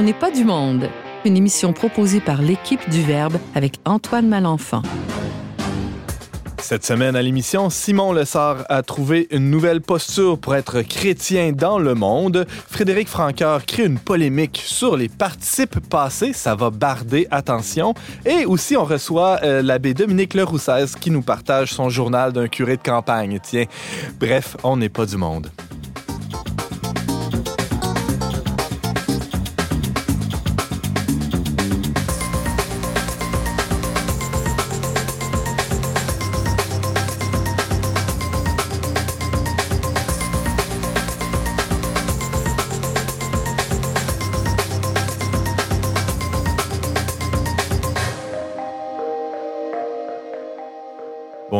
On n'est pas du monde. Une émission proposée par l'équipe du Verbe avec Antoine Malenfant. Cette semaine à l'émission, Simon Lessard a trouvé une nouvelle posture pour être chrétien dans le monde. Frédéric Francoeur crée une polémique sur les participes passés. Ça va barder, attention. Et aussi, on reçoit euh, l'abbé Dominique Leroussès qui nous partage son journal d'un curé de campagne. Tiens, bref, on n'est pas du monde.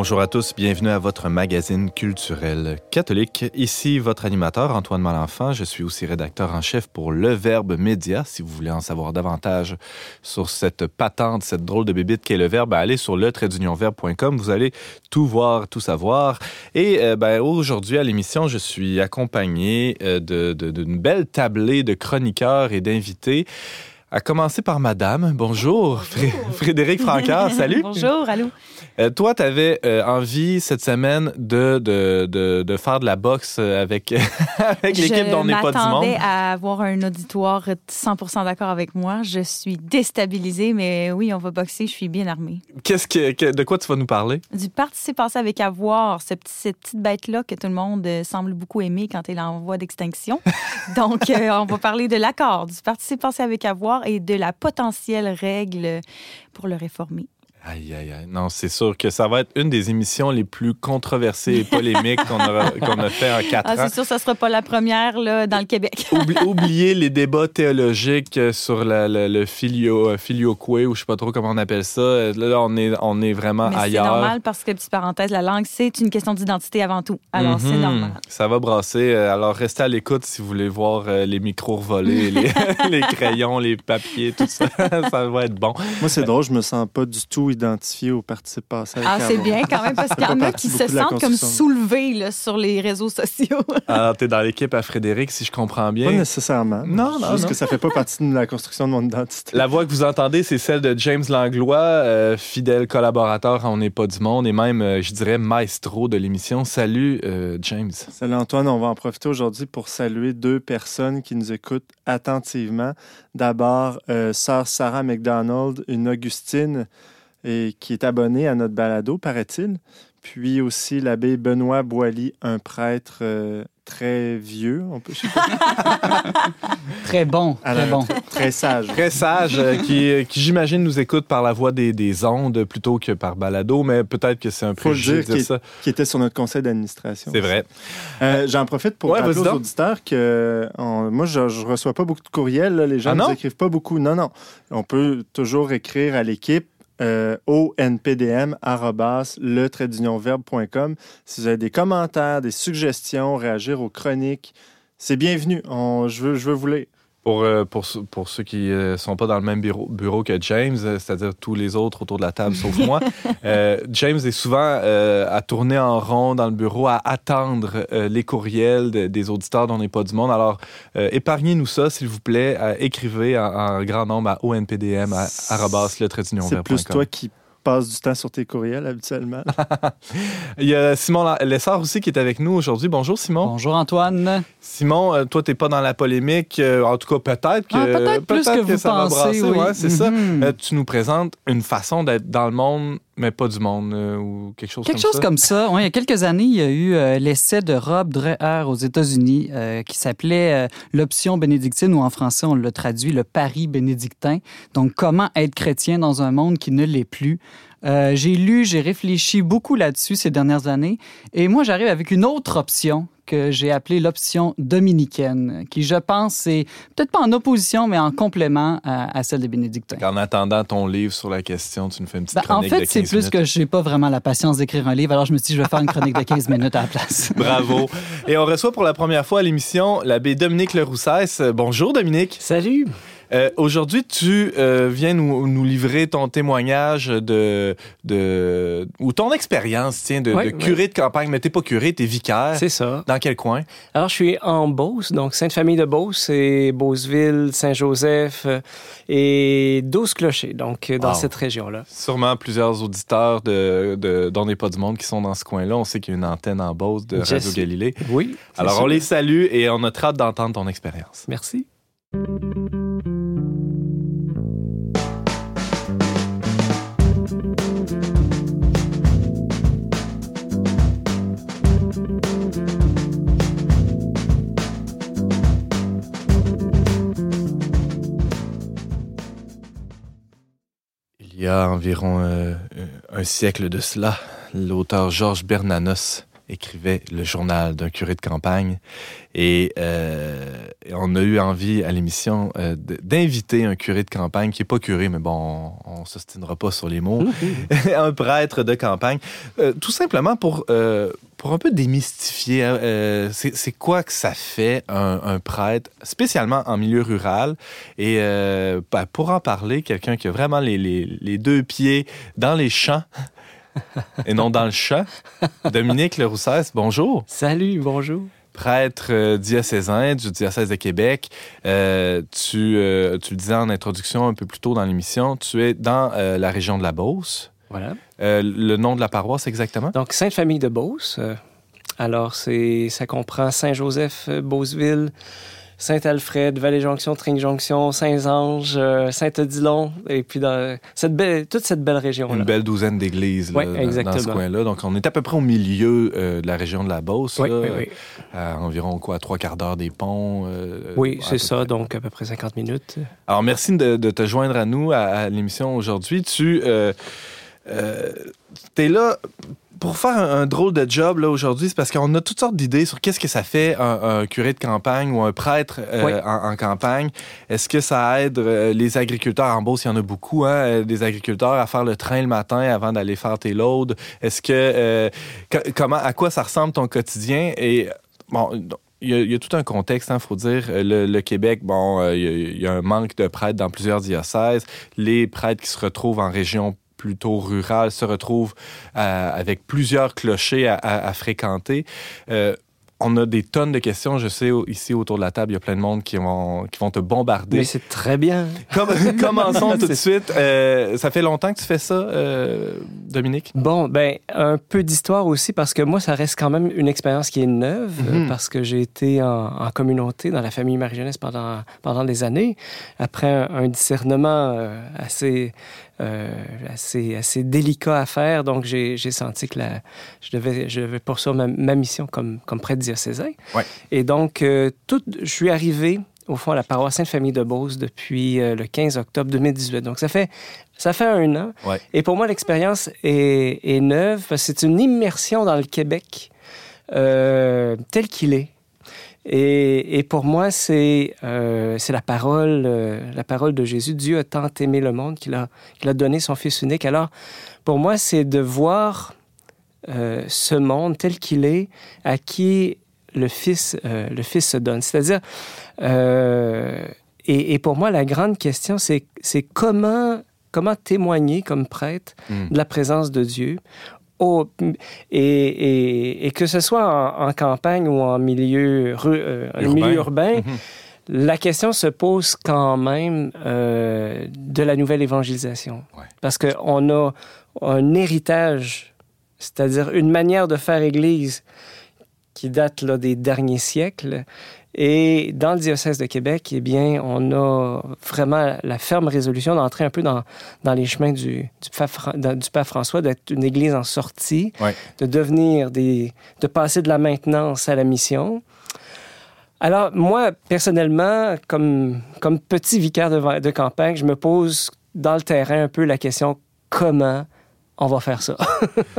Bonjour à tous, bienvenue à votre magazine culturel catholique. Ici votre animateur Antoine Malenfant, je suis aussi rédacteur en chef pour Le Verbe Média. Si vous voulez en savoir davantage sur cette patente, cette drôle de bébite qu'est Le Verbe, allez sur le vous allez tout voir, tout savoir. Et euh, ben, aujourd'hui à l'émission, je suis accompagné euh, d'une belle tablée de chroniqueurs et d'invités. À commencer par Madame. Bonjour, Frédéric Francard. Salut. Bonjour, allô. Euh, toi, tu avais euh, envie cette semaine de, de, de, de, faire de la boxe avec, avec l'équipe dont on n'est pas du monde? Je à avoir un auditoire 100% d'accord avec moi. Je suis déstabilisée, mais oui, on va boxer. Je suis bien armée. Qu'est-ce que, de quoi tu vas nous parler? Du participe passé avec avoir, ce petit, cette petite bête-là que tout le monde euh, semble beaucoup aimer quand elle est en voie d'extinction. Donc, on va parler de l'accord, du participe passé avec avoir et de la potentielle règle pour le réformer. Aïe, aïe, aïe. Non, c'est sûr que ça va être une des émissions les plus controversées et polémiques qu'on a, fait en quatre ah, C'est sûr, ça ne sera pas la première là, dans le Québec. oubliez les débats théologiques sur le filio, euh, filioque, ou je ne sais pas trop comment on appelle ça. Là, on est, on est vraiment ailleurs. C'est normal parce que, petite parenthèse, la langue, c'est une question d'identité avant tout. Alors, c'est mhm. normal. Ça va brasser. Euh, alors, restez à l'écoute si vous voulez voir euh, les micros volés, les, les crayons, les papiers, tout ça. ça va être bon. Moi, c'est drôle, je me sens pas du tout identifié au participes passés. Ah, c'est bien quand même, parce qu'il y en a qui se sentent comme soulevés là, sur les réseaux sociaux. Alors, tu es dans l'équipe à Frédéric, si je comprends bien. Pas nécessairement. Non, non. Juste que ça fait pas partie de la construction de mon identité. La voix que vous entendez, c'est celle de James Langlois, euh, fidèle collaborateur On n'est pas du monde et même, euh, je dirais, maestro de l'émission. Salut, euh, James. Salut, Antoine. On va en profiter aujourd'hui pour saluer deux personnes qui nous écoutent attentivement. D'abord, sœur Sarah McDonald, une Augustine et qui est abonné à notre balado, paraît-il. Puis aussi l'abbé Benoît Boily, un prêtre euh, très vieux, on peut Très bon, très bon. Très, sage. Très sage, euh, qui, qui j'imagine nous écoute par la voix des, des, ondes plutôt que par balado, mais peut-être que c'est un peu juste de ça. Qui était sur notre conseil d'administration. C'est vrai. Euh, j'en profite pour ouais, rappeler aux auditeurs que moi, je ne reçois pas beaucoup de courriels. Les gens ne ah écrivent pas beaucoup. Non, non. On peut toujours écrire à l'équipe euh, onpdm le Si vous avez des commentaires, des suggestions, réagir aux chroniques, c'est bienvenu. je, veux, je veux vous lire. Pour, euh, pour, pour, ceux qui ne euh, sont pas dans le même bureau, bureau que James, euh, c'est-à-dire tous les autres autour de la table sauf moi, James est souvent à tourner en rond dans le bureau, à attendre les courriels des auditeurs dont n'est pas du monde. Alors, épargnez-nous ça, s'il vous plaît. écrivez en, grand nombre à onpdm, à, C'est plus toi qui passes du temps sur tes courriels habituellement. Il y a Simon Lessard aussi qui est avec nous aujourd'hui. Bonjour Simon. Bonjour Antoine. Simon, euh, toi, tu n'es pas dans la polémique. Euh, en tout cas, peut-être que, ah, peut-être plus que, vous ça pensez, va brasser. c'est ça. Mhm. Euh, tu nous présentes une façon d'être dans le monde mais pas du monde ou quelque chose quelque comme chose ça. comme ça. il y a quelques années, il y a eu l'essai de Rob Dreher aux États-Unis qui s'appelait l'option bénédictine ou en français on l'a traduit le pari bénédictin. Donc comment être chrétien dans un monde qui ne l'est plus? J'ai lu, j'ai réfléchi beaucoup là-dessus ces dernières années et moi j'arrive avec une autre option que j'ai appelé l'option dominicaine, qui, je pense, est peut-être pas en opposition, mais en complément à, celle des bénédictins. En attendant ton livre sur la question, tu nous fais une petite ben, chronique En fait, c'est plus que j'ai pas vraiment la patience d'écrire un livre, alors je me suis dit, je vais faire une chronique de 15 minutes à la place. Bravo. Et on reçoit pour la première fois à l'émission l'abbé Dominique Leroussès. Bonjour, Dominique. Salut. Euh, aujourd'hui, tu euh, viens nous, nous, livrer ton témoignage de, de ou ton expérience, tiens, de, de curé de campagne. Mais t'es pas curé, t'es vicaire. C'est ça. Dans quel coin? Alors, je suis en Beauce, donc Sainte-Famille de Beauce, c'est Beauceville, Saint-Joseph euh, et 12 clochers, donc dans cette région-là. Sûrement plusieurs auditeurs de, de d'On n'est pas du monde qui sont dans ce coin-là. On sait qu'il y a une antenne en Beauce de Radio Galilée. Oui. Alors, on les salue et on a très hâte d'entendre ton expérience. Merci. Il y a environ euh, un siècle de cela, l'auteur Georges Bernanos écrivait le journal d'un curé de campagne. Et, euh, on a eu envie à l'émission euh, d'inviter un curé de campagne qui n'est pas curé, mais bon, on ne s'ostinera pas sur les mots, un prêtre de campagne, euh, tout simplement pour, pour un peu démystifier c'est quoi que ça fait un, prêtre, spécialement en milieu rural? Et ben, pour en parler, quelqu'un qui a vraiment les deux pieds dans les champs, et non dans le chat. Dominique Leroussès, bonjour. Salut, bonjour. Prêtre euh, diocésain du diocèse de Québec. Euh, tu, euh, tu le disais en introduction un peu plus tôt dans l'émission, tu es dans la région de la Beauce. Voilà. le nom de la paroisse exactement? Donc, Sainte-Famille de Beauce. alors, ça comprend Saint-Joseph, Beauceville, Saint-Alfred, Vallée-Jonction, Tring-Jonction, Saint-Ange, euh, Saint-Odilon, et puis dans cette belle, toute cette belle région-là. Une belle douzaine d'églises dans ce coin-là. Donc, on est à peu près au milieu euh, de la région de la Beauce, oui, oui, oui. à environ quoi, trois quarts d'heure des ponts. Euh, oui, c'est ça, donc à peu près 50 minutes. Alors, merci de, te joindre à nous à, l'émission aujourd'hui. Tu es là pour faire un, drôle de job là aujourd'hui, c'est parce qu'on a toutes sortes d'idées sur qu'est-ce que ça fait un, curé de campagne ou un prêtre euh, en, campagne. Est-ce que ça aide euh, les agriculteurs? En Beauce, il y en a beaucoup, hein, euh, des agriculteurs à faire le train le matin avant d'aller faire tes loads. Est-ce que comment à quoi ça ressemble ton quotidien? Et bon il y, a, tout un contexte, il hein, faut dire. Le, Québec, bon, il y, a, un manque de prêtres dans plusieurs diocèses. Les prêtres qui se retrouvent en région plutôt rural se retrouve euh, avec plusieurs clochers à, fréquenter. Euh, on a des tonnes de questions. Je sais, ici, autour de la table, il y a plein de monde qui vont, qui vont te bombarder. Mais c'est très bien. commençons tout de suite. Euh, ça fait longtemps que tu fais ça, Dominique? Bon, ben, un peu d'histoire aussi, parce que moi, ça reste quand même une expérience qui est neuve, mhm. parce que j'ai été en, communauté dans la famille Marie-Jeunesse pendant, pendant des années. Après un discernement assez assez, assez délicat à faire. Donc, j'ai senti que la, je, devais, je devais poursuivre ma, ma mission comme, comme prêtre diocésain. Ouais. Et donc, euh, tout, je suis arrivé au fond, à la paroisse Sainte-Famille de Beauce depuis euh, le 15 octobre 2018. Donc, ça fait, ça fait un an. Ouais. Et pour moi, l'expérience est, est, neuve parce que c'est une immersion dans le Québec tel qu'il est. Et, pour moi, c'est euh, la parole, euh, la parole de Jésus. Dieu a tant aimé le monde qu'il a, a donné son Fils unique. Alors, pour moi, c'est de voir euh, ce monde tel qu'il est, à qui le Fils, le fils se donne. C'est-à-dire, et, pour moi, la grande question, c'est comment comment témoigner comme prêtre hmm. de la présence de Dieu et, que ce soit en, campagne ou en milieu, euh, urbain, milieu urbain mhm. la question se pose quand même euh, de la nouvelle évangélisation. Parce qu'on a un héritage, c'est-à-dire une manière de faire Église qui date là, des derniers siècles, et dans le diocèse de Québec, eh bien, on a vraiment la ferme résolution d'entrer un peu dans, dans les chemins du, du, pape, du pape François, d'être une église en sortie, de devenir des, de passer de la maintenance à la mission. Alors, moi, personnellement, comme, comme petit vicaire de, de campagne, je me pose dans le terrain un peu la question comment on va faire ça?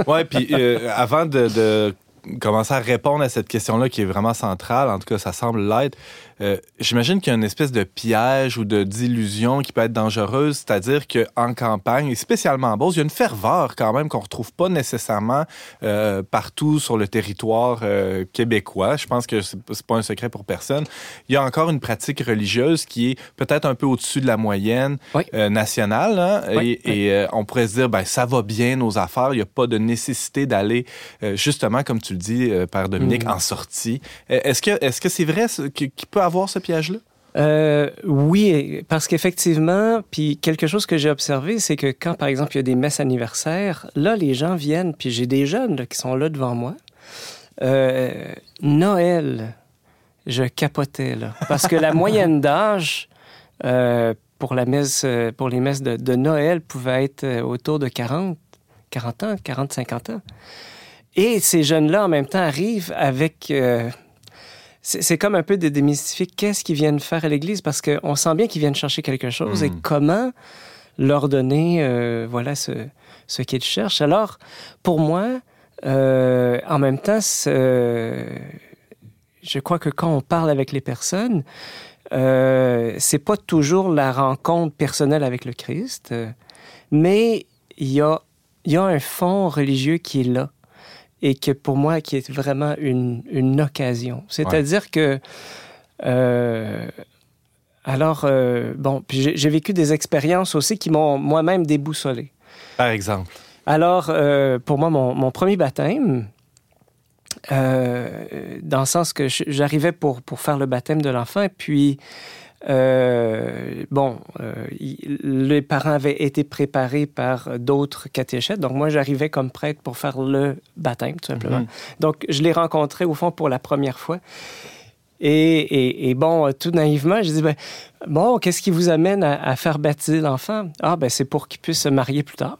oui, puis euh, avant de commencer à répondre à cette question-là qui est vraiment centrale, en tout cas, ça semble l'être, euh, j'imagine qu'il y a une espèce de piège ou de d'illusion qui peut être dangereuse, c'est-à-dire qu'en campagne, et spécialement en Beauce, il y a une ferveur quand même qu'on retrouve pas nécessairement euh, partout sur le territoire euh, québécois. Je pense que c'est pas un secret pour personne. Il y a encore une pratique religieuse qui est peut-être un peu au-dessus de la moyenne nationale, hein, et, on pourrait se dire, ben ça va bien nos affaires, il n'y a pas de nécessité d'aller justement, comme tu le dis, Père Dominique, mm. en sortie. Est-ce que est-ce que c'est vrai qu'il peut avoir ce piège-là? Euh, oui, parce qu'effectivement, puis quelque chose que j'ai observé, c'est que quand, par exemple, il y a des messes anniversaires, là, les gens viennent, puis j'ai des jeunes qui sont là devant moi. Euh, Noël, je capotais, là. Parce que la moyenne d'âge euh, pour, la messe, pour les messes de, Noël pouvait être autour de 40, 40 ans, 40, 50 ans. Et ces jeunes-là, en même temps, arrivent avec c'est comme un peu de démystifier qu'est-ce qu'ils viennent faire à l'Église parce qu'on sent bien qu'ils viennent chercher quelque chose et hmm. comment leur donner euh, voilà ce, ce qu'ils cherchent. Alors, pour moi, euh, en même temps, je crois que quand on parle avec les personnes, euh, c'est pas toujours la rencontre personnelle avec le Christ, mais il y a, y a un fond religieux qui est là et que pour moi, qui est vraiment une, une occasion. C'est-à-dire que... Euh, alors, euh, bon, j'ai vécu des expériences aussi qui m'ont moi-même déboussolé. Par exemple? Alors, euh, pour moi, mon, mon premier baptême, dans le sens que j'arrivais pour, pour faire le baptême de l'enfant, puis euh, bon, euh, les parents avaient été préparés par d'autres catéchètes. Donc, moi, j'arrivais comme prêtre pour faire le baptême, tout simplement. Mhm. Donc, je l'ai rencontré, au fond, pour la première fois. Et, bon, tout naïvement, je dis, ben, bon, qu'est-ce qui vous amène à, faire baptiser l'enfant? Ah, ben, c'est pour qu'il puisse se marier plus tard.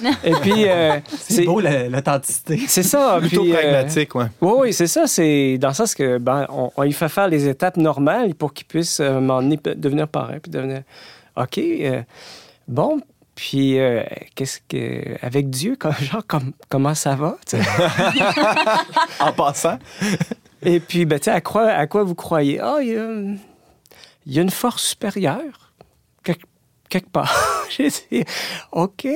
Et puis. Euh, c'est beau l'authenticité. C'est ça. Plutôt euh, pragmatique, oui. Oui, c'est ça. C'est dans le sens que, ben, on, lui fait faire les étapes normales pour qu'il puisse euh, devenir parrain, puis devenir. OK. bon, puis, qu'est-ce que. Avec Dieu, comme, genre, comment ça va? en passant. Et puis, ben, à quoi, à quoi vous croyez? Ah, il y, a une force supérieure, quelque, part. J'ai dit, OK.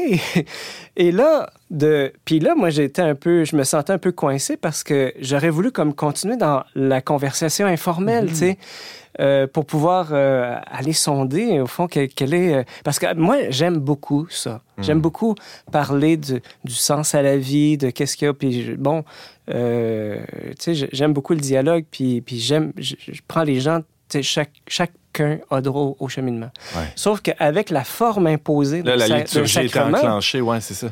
Et là, de, puis là, moi, j'étais un peu, je me sentais un peu coincé parce que j'aurais voulu comme continuer dans la conversation informelle, tu sais. Mm-hmm. Euh, pour pouvoir euh, aller sonder, au fond, quel, est... Euh, parce que moi, j'aime beaucoup ça. J'aime mm. beaucoup parler du, du, sens à la vie, de qu'est-ce qu'il y a. Puis, bon, tu sais, j'aime beaucoup le dialogue, puis, puis j'aime... Je, prends les gens, tu sais, chaque, chacun a droit au cheminement. Sauf qu'avec la forme imposée Là, la liturgie est enclenchée, ouais, c'est ça.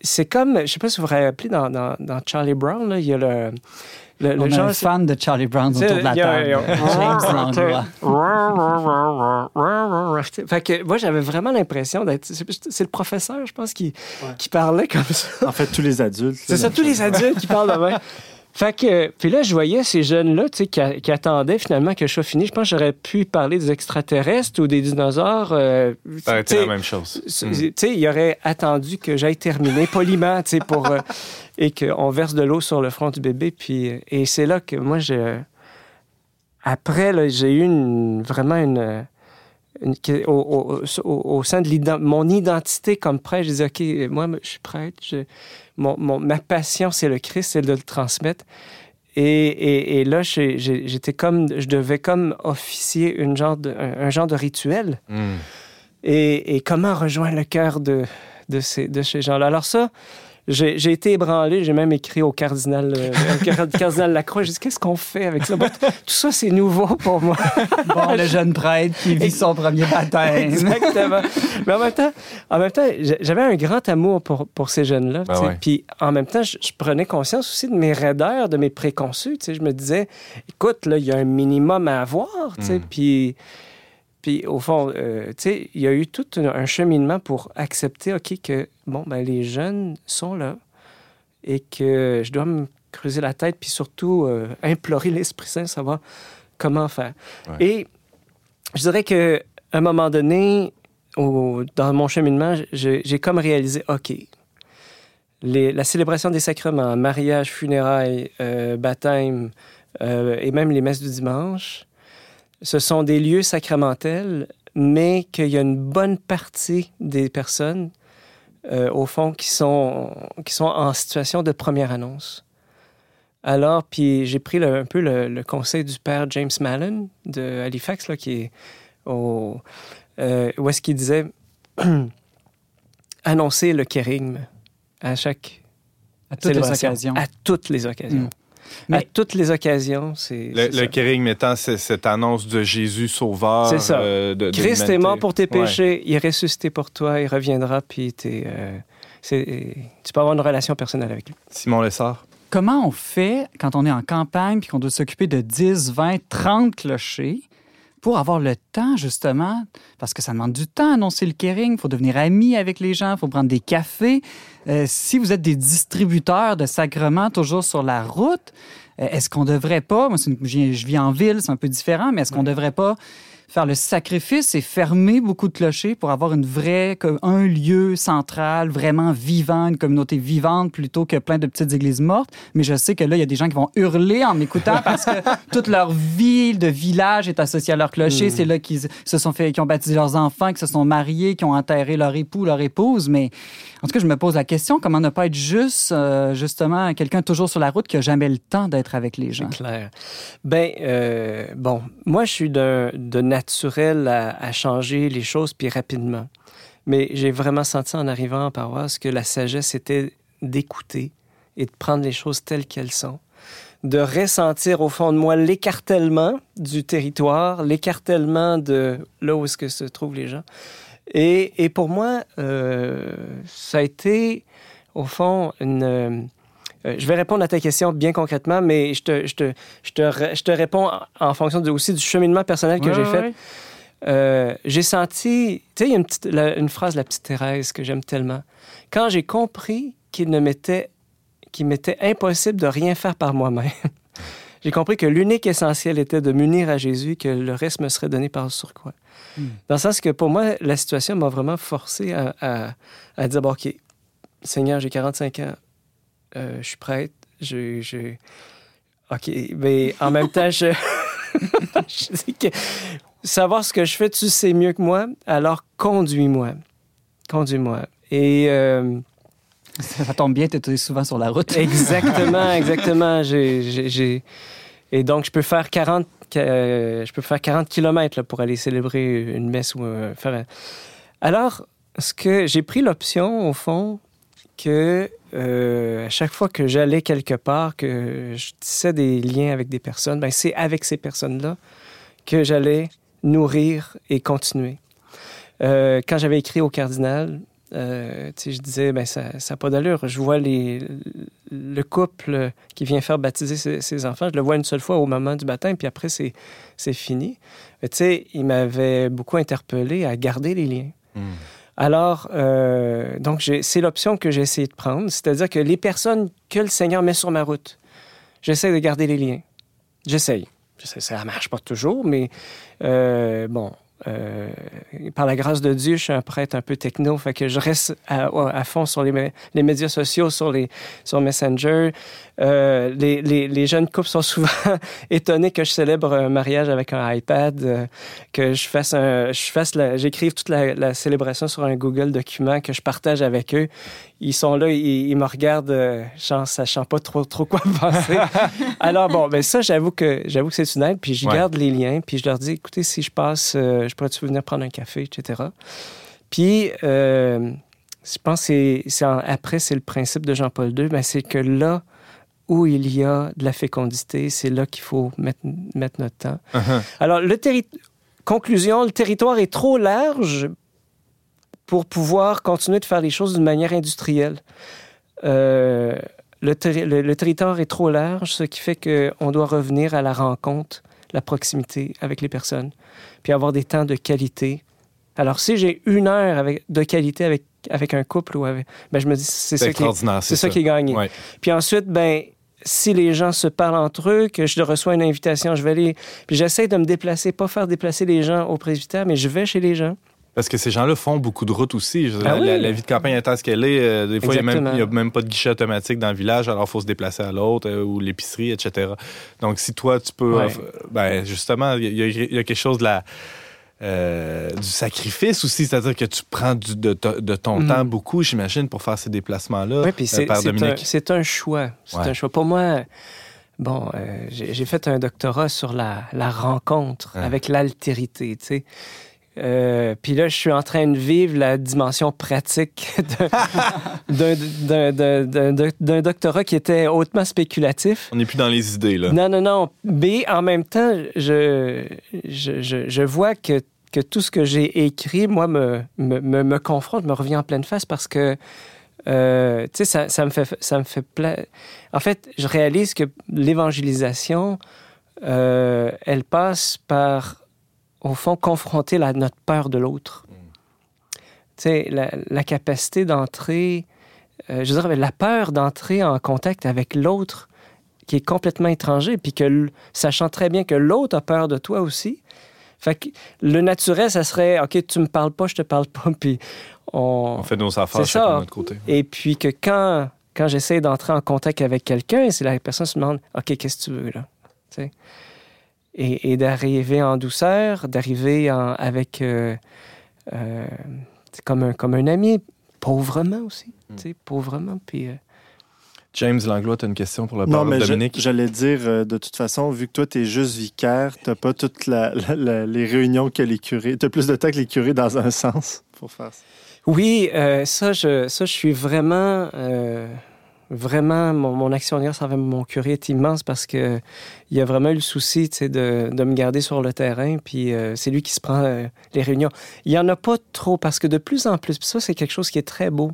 c'est comme, je sais pas si vous vous rappelez, dans, dans, dans Charlie Brown, là, il y a le le, On a un fan de Charlie Brown autour de la table. James Langlois. fait que moi, j'avais vraiment l'impression d'être... C'est le professeur, je pense, qui, qui parlait comme ça. En fait, tous les adultes. C'est ça, tous les adultes qui parlent de même. Fait que, puis là, je voyais ces jeunes-là, tu sais, qui, attendaient finalement que je sois fini. Je pense que j'aurais pu parler des extraterrestres ou des dinosaures. Euh, ça la même chose. Tu sais, il aurait attendu que j'aille terminer poliment, tu sais, pour... Euh, et qu'on verse de l'eau sur le front du bébé. Puis, euh, et c'est là que moi, je... Après, j'ai eu une, vraiment une... au, au, sein de mon identité comme prêtre, je disais, OK, moi, je suis prêtre. mon, ma passion, c'est le Christ, c'est de le transmettre. Et, et, là, j'étais comme, je devais comme officier une genre de, un, genre de rituel. Hmm. Et, et, comment rejoindre le cœur de, de ces, de ces gens-là? Alors ça, j'ai été ébranlé. J'ai même écrit au cardinal, euh, cardinal Lacroix. J'ai dit, qu'est-ce qu'on fait avec ça? tout ça, c'est nouveau pour moi. bon, le jeune prêtre qui vit son premier baptême. Exactement. Mais en même temps, en même temps j'avais un grand amour pour, pour ces jeunes-là. Ben Puis en même temps, je, prenais conscience aussi de mes raideurs, de mes préconçus. Je me disais, écoute, là, il y a un minimum à avoir. Mm. Puis au fond, euh, tu sais, il y a eu tout un cheminement pour accepter, OK, que, bon, ben les jeunes sont là et que je dois me creuser la tête, puis surtout euh, implorer l'Esprit Saint, savoir comment faire. Et je dirais qu'à un moment donné, dans mon cheminement, j'ai comme réalisé, OK, la célébration des sacrements, mariage, funérailles, euh, baptême euh, et même les messes du dimanche, ce sont des lieux sacramentels, mais qu'il y a une bonne partie des personnes, euh, au fond, qui sont, qui sont en situation de première annonce. Alors, puis j'ai pris un peu le, conseil du père James Mallon de Halifax, là, qui est au, où est-ce qu'il disait annoncer le kérigme à chaque à toutes les occasions. À toutes les occasions. Mm. À toutes les occasions, c'est. Le, le kering mettant cette annonce de Jésus sauveur. C'est ça. Euh, de, Christ est mort pour tes péchés, il est ressuscité pour toi, il reviendra, puis euh, tu peux avoir une relation personnelle avec lui. Simon Lessard. Comment on fait quand on est en campagne puis qu'on doit s'occuper de 10, 20, 30 clochers? Pour avoir le temps, justement, parce que ça demande du temps à annoncer le caring, il faut devenir ami avec les gens, il faut prendre des cafés. Euh, si vous êtes des distributeurs de sacrements toujours sur la route, euh, est-ce qu'on devrait pas, moi, je vis en ville, c'est un peu différent, mais est-ce qu'on devrait pas faire le sacrifice et fermer beaucoup de clochers pour avoir une vraie, un lieu central vraiment vivant, une communauté vivante plutôt que plein de petites églises mortes. Mais je sais que là, il y a des gens qui vont hurler en m'écoutant parce que toute leur vie de village est associée à leur clocher. Hmm. C'est là qu'ils se sont fait, qui ont baptisé leurs enfants, qui se sont mariés, qui ont enterré leur époux, leur épouse. Mais en tout cas, je me pose la question, comment ne pas être juste, euh, justement, quelqu'un toujours sur la route qui n'a jamais le temps d'être avec les gens? C'est clair. Ben, euh, bon, moi, je suis de, de naturel à, changer les choses, puis rapidement. Mais j'ai vraiment senti en arrivant en paroisse que la sagesse était d'écouter et de prendre les choses telles qu'elles sont de ressentir au fond de moi l'écartèlement du territoire, l'écartèlement de là où est-ce que se trouvent les gens, et, pour moi, euh, ça a été, au fond, une... Euh, je vais répondre à ta question bien concrètement, mais je te, je te, je te, je te réponds en fonction aussi du cheminement personnel que j'ai fait. Euh, j'ai senti, tu sais, il y a une, petite, une phrase de la petite Thérèse que j'aime tellement. Quand j'ai compris qu'il ne m'était, qu'il m'était impossible de rien faire par moi-même, j'ai compris que l'unique essentiel était de m'unir à Jésus, que le reste me serait donné par surcroît. Hmm. Dans le sens que pour moi, la situation m'a vraiment forcé à, à, dire, bon, OK, Seigneur, j'ai 45 ans, euh, je suis prête, je, OK, mais en même temps, je... je que savoir ce que je fais, tu sais mieux que moi, alors conduis-moi. Conduis-moi. Et... Euh, ça tombe bien, tu es souvent sur la route. exactement, exactement. J'ai, Et donc, je peux faire 40 je peux faire 40 km pour aller célébrer une messe ou euh, faire. Alors, ce que j'ai pris l'option, au fond, que euh, à chaque fois que j'allais quelque part, que je tissais des liens avec des personnes, ben c'est avec ces personnes-là que j'allais nourrir et continuer. Euh, quand j'avais écrit au cardinal, euh, je disais, ben, ça n'a pas d'allure. Je vois les, le couple qui vient faire baptiser ses, enfants, je le vois une seule fois au moment du baptême, puis après, c'est, c'est fini. Tu sais, il m'avait beaucoup interpellé à garder les liens. Hmm. Alors, euh, donc, c'est l'option que j'ai essayé de prendre, c'est-à-dire que les personnes que le Seigneur met sur ma route, j'essaie de garder les liens. J'essaye. Ça ne marche pas toujours, mais euh, bon, euh, par la grâce de Dieu, je suis un prêtre un peu techno, fait que je reste à, fond sur les, médias sociaux, sur les sur Messenger. Euh, les, les, jeunes couples sont souvent étonnés que je célèbre un mariage avec un iPad, euh, que je fasse un, je fasse, j'écrive toute la, célébration sur un Google document que je partage avec eux ils sont là, ils, me regardent, euh, sachant pas trop, trop quoi penser. Alors bon, ben ça, j'avoue que j'avoue que c'est une aide. Puis je garde les liens, puis je leur dis, écoutez, si je passe, euh, je pourrais-tu venir prendre un café, etc. Puis euh, je pense que c'est, après, c'est le principe de Jean-Paul II, ben, c'est que là où il y a de la fécondité, c'est là qu'il faut mettre, mettre notre temps. Uh-huh. Alors, le conclusion, le territoire est trop large pour pouvoir continuer de faire les choses d'une manière industrielle. Euh, le, territoire est trop large, ce qui fait qu'on doit revenir à la rencontre, la proximité avec les personnes, puis avoir des temps de qualité. Alors, si j'ai une heure avec, de qualité avec, avec un couple, ou avec, ben, je me dis, c'est ça, qui est, c'est ça, qui est gagné. Puis ensuite, ben, si les gens se parlent entre eux, que je reçois une invitation, je vais aller. Puis j'essaie de me déplacer, pas faire déplacer les gens au presbytère, mais je vais chez les gens Parce que ces gens-là font beaucoup de routes aussi. Ah la, vie de campagne étant ce qu'elle est, euh, des fois, il n'y a, même pas de guichet automatique dans le village, alors il faut se déplacer à l'autre, euh, ou l'épicerie, etc. Donc, si toi, tu peux... ben, justement, il y, a quelque chose de la... Euh, du sacrifice aussi, c'est-à-dire que tu prends de, ton mm. temps beaucoup, j'imagine, pour faire ces déplacements-là. Oui, puis c'est un, choix. C'est un choix. Pour moi, bon, j'ai fait un doctorat sur la, rencontre avec l'altérité, tu sais. Euh, puis là, je suis en train de vivre la dimension pratique d'un doctorat qui était hautement spéculatif. On n'est plus dans les idées, là. Non, non, non. Mais en même temps, je, je, je, vois que, que, tout ce que j'ai écrit, moi, me, me, me, confronte, me revient en pleine face parce que, euh, tu sais, ça, ça, me fait, ça me fait En fait, je réalise que l'évangélisation, euh, elle passe par au fond, confronter la, notre peur de l'autre. Mm. Tu sais, la, capacité d'entrer, euh, je veux dire, la peur d'entrer en contact avec l'autre qui est complètement étranger, puis que, sachant très bien que l'autre a peur de toi aussi. Fait que le naturel, ça serait, OK, tu me parles pas, je te parle pas, puis on... On fait nos affaires de notre côté. Et puis que quand, quand j'essaie d'entrer en contact avec quelqu'un, c'est la personne se demande, OK, qu'est-ce que tu veux, là? Et, d'arriver en douceur, d'arriver avec euh, euh, comme, un, comme un ami, pauvrement aussi, mm. tu sais, pauvrement. Puis, euh, James Langlois, tu as une question pour le non, mais Dominique? J'allais dire, de toute façon, vu que toi, tu es juste vicaire, tu pas toutes les réunions que les curés. Tu as plus de temps que les curés dans un sens pour faire ça. Oui, ça, je, ça, je suis vraiment vraiment, mon, actionnaire, ça mon curé est immense parce que il a vraiment eu le souci de, de me garder sur le terrain. Puis euh, c'est lui qui se prend euh, les réunions. Il n'y en a pas trop parce que de plus en plus, ça, c'est quelque chose qui est très beau.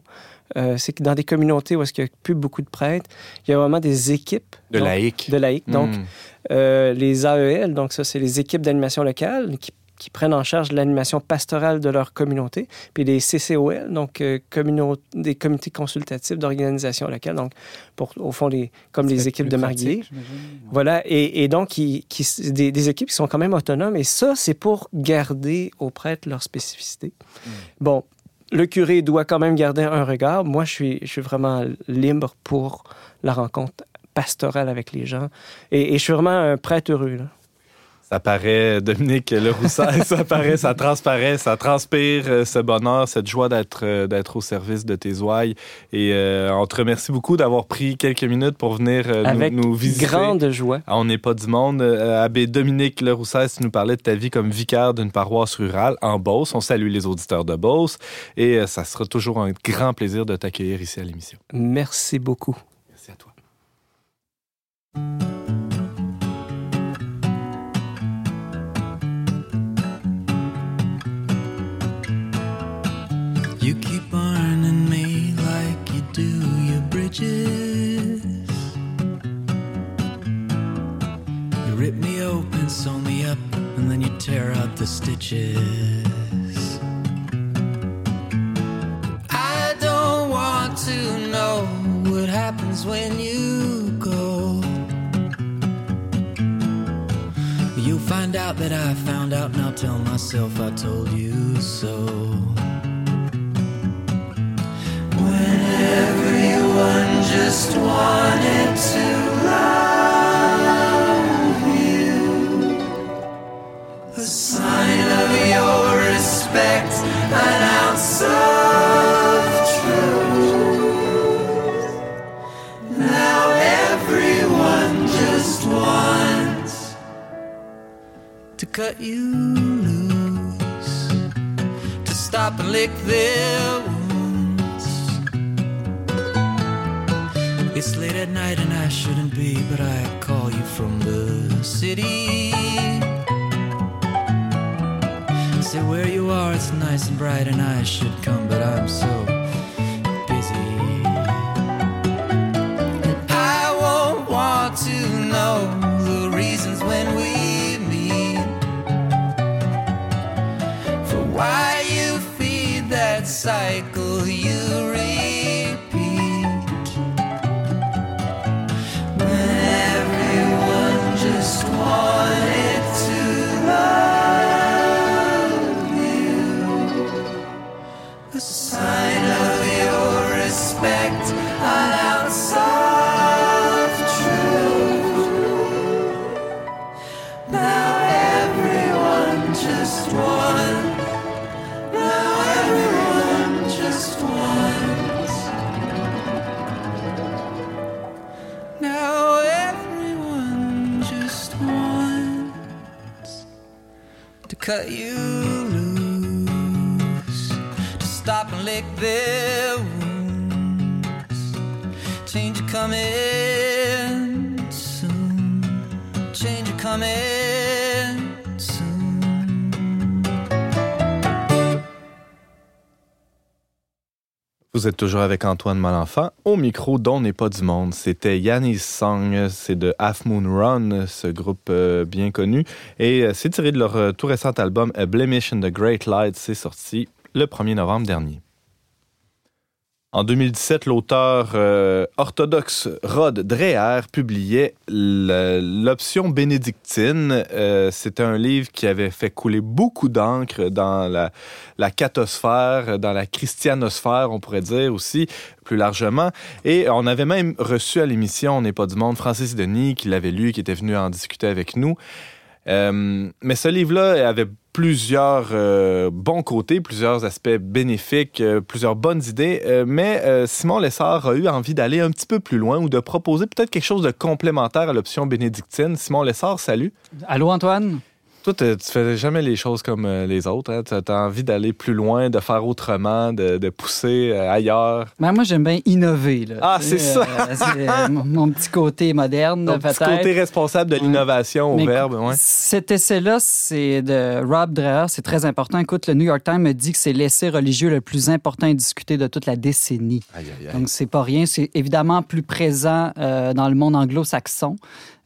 Euh, c'est que dans des communautés où il n'y a plus beaucoup de prêtres, il y a vraiment des équipes. De laïcs. De laïcs. Donc, hmm. les AEL, donc ça, c'est les équipes d'animation locale qui qui prennent en charge l'animation pastorale de leur communauté, puis les CCOL, donc euh, des comités consultatifs d'organisation locale, donc pour, au fond, les, comme les équipes de Marguerite. Voilà, et, donc qui, des, équipes qui sont quand même autonomes, et ça, c'est pour garder aux prêtres leur spécificité. Hmm. Bon, le curé doit quand même garder un regard. Moi, je suis, je suis vraiment libre pour la rencontre pastorale avec les gens. Et, et je suis vraiment un prêtre heureux. Là. Ça paraît, Dominique Le Rousset, ça paraît, ça transparaît, ça transpire euh, ce bonheur, cette joie d'être euh, d'être au service de tes ouailles. Et euh, on te remercie beaucoup d'avoir pris quelques minutes pour venir nous, nous, visiter. grande joie. Ah, on n'est pas du monde. Abbé Dominique Le Rousset, tu nous parlais de ta vie comme vicaire d'une paroisse rurale en Beauce. On salue les auditeurs de Beauce et ça sera toujours un grand plaisir de t'accueillir ici à l'émission. Merci beaucoup. Merci à toi. Tear out the stitches. I don't want to know what happens when you go. You'll find out that I found out, and I'll tell myself I told you so. When everyone just wanted to respect, an ounce of truth. Now everyone just wants to cut you loose, to stop and lick their wounds. It's late at night and I shouldn't be, but I call you from the city. Say where you are, it's nice and bright, and I should come, but I'm so Vous êtes toujours avec Antoine Malenfant. Au micro, dont n'est pas du monde. C'était Yannis Song. C'est de Half Moon Run, ce groupe euh, bien connu. Et euh, c'est tiré de leur euh, tout récent album A Blemish in the Great Light. C'est sorti le 1er novembre dernier. En 2017, l'auteur euh, orthodoxe Rod Dreher publiait L'option bénédictine. Euh, C'était un livre qui avait fait couler beaucoup d'encre dans la, la cathosphère, dans la christianosphère, on pourrait dire aussi plus largement. Et on avait même reçu à l'émission On n'est pas du monde Francis Denis qui l'avait lu, qui était venu en discuter avec nous. Euh, mais ce livre-là avait plusieurs euh, bons côtés, plusieurs aspects bénéfiques, euh, plusieurs bonnes idées, mais Simon Lessard a eu envie d'aller un petit peu plus loin ou de proposer peut-être quelque chose de complémentaire à l'option bénédictine. Simon Lessard, salut. Allô Antoine? Toi, tu fais jamais les choses comme euh, les autres. Hein? Tu as envie d'aller plus loin, de faire autrement, de, pousser euh, ailleurs? Ben, moi, j'aime bien innover. Ah, c'est ça. Euh, mon, petit côté moderne, peut-être. petit côté responsable de l'innovation au verbe. Ouais. Cet essai-là, c'est de Rob Dreher. C'est très important. Écoute, le New York Times me dit que c'est l'essai religieux le plus important à discuter de toute la décennie. Aïe, aïe, aïe. Donc, c'est pas rien. C'est évidemment plus présent dans le monde anglo-saxon.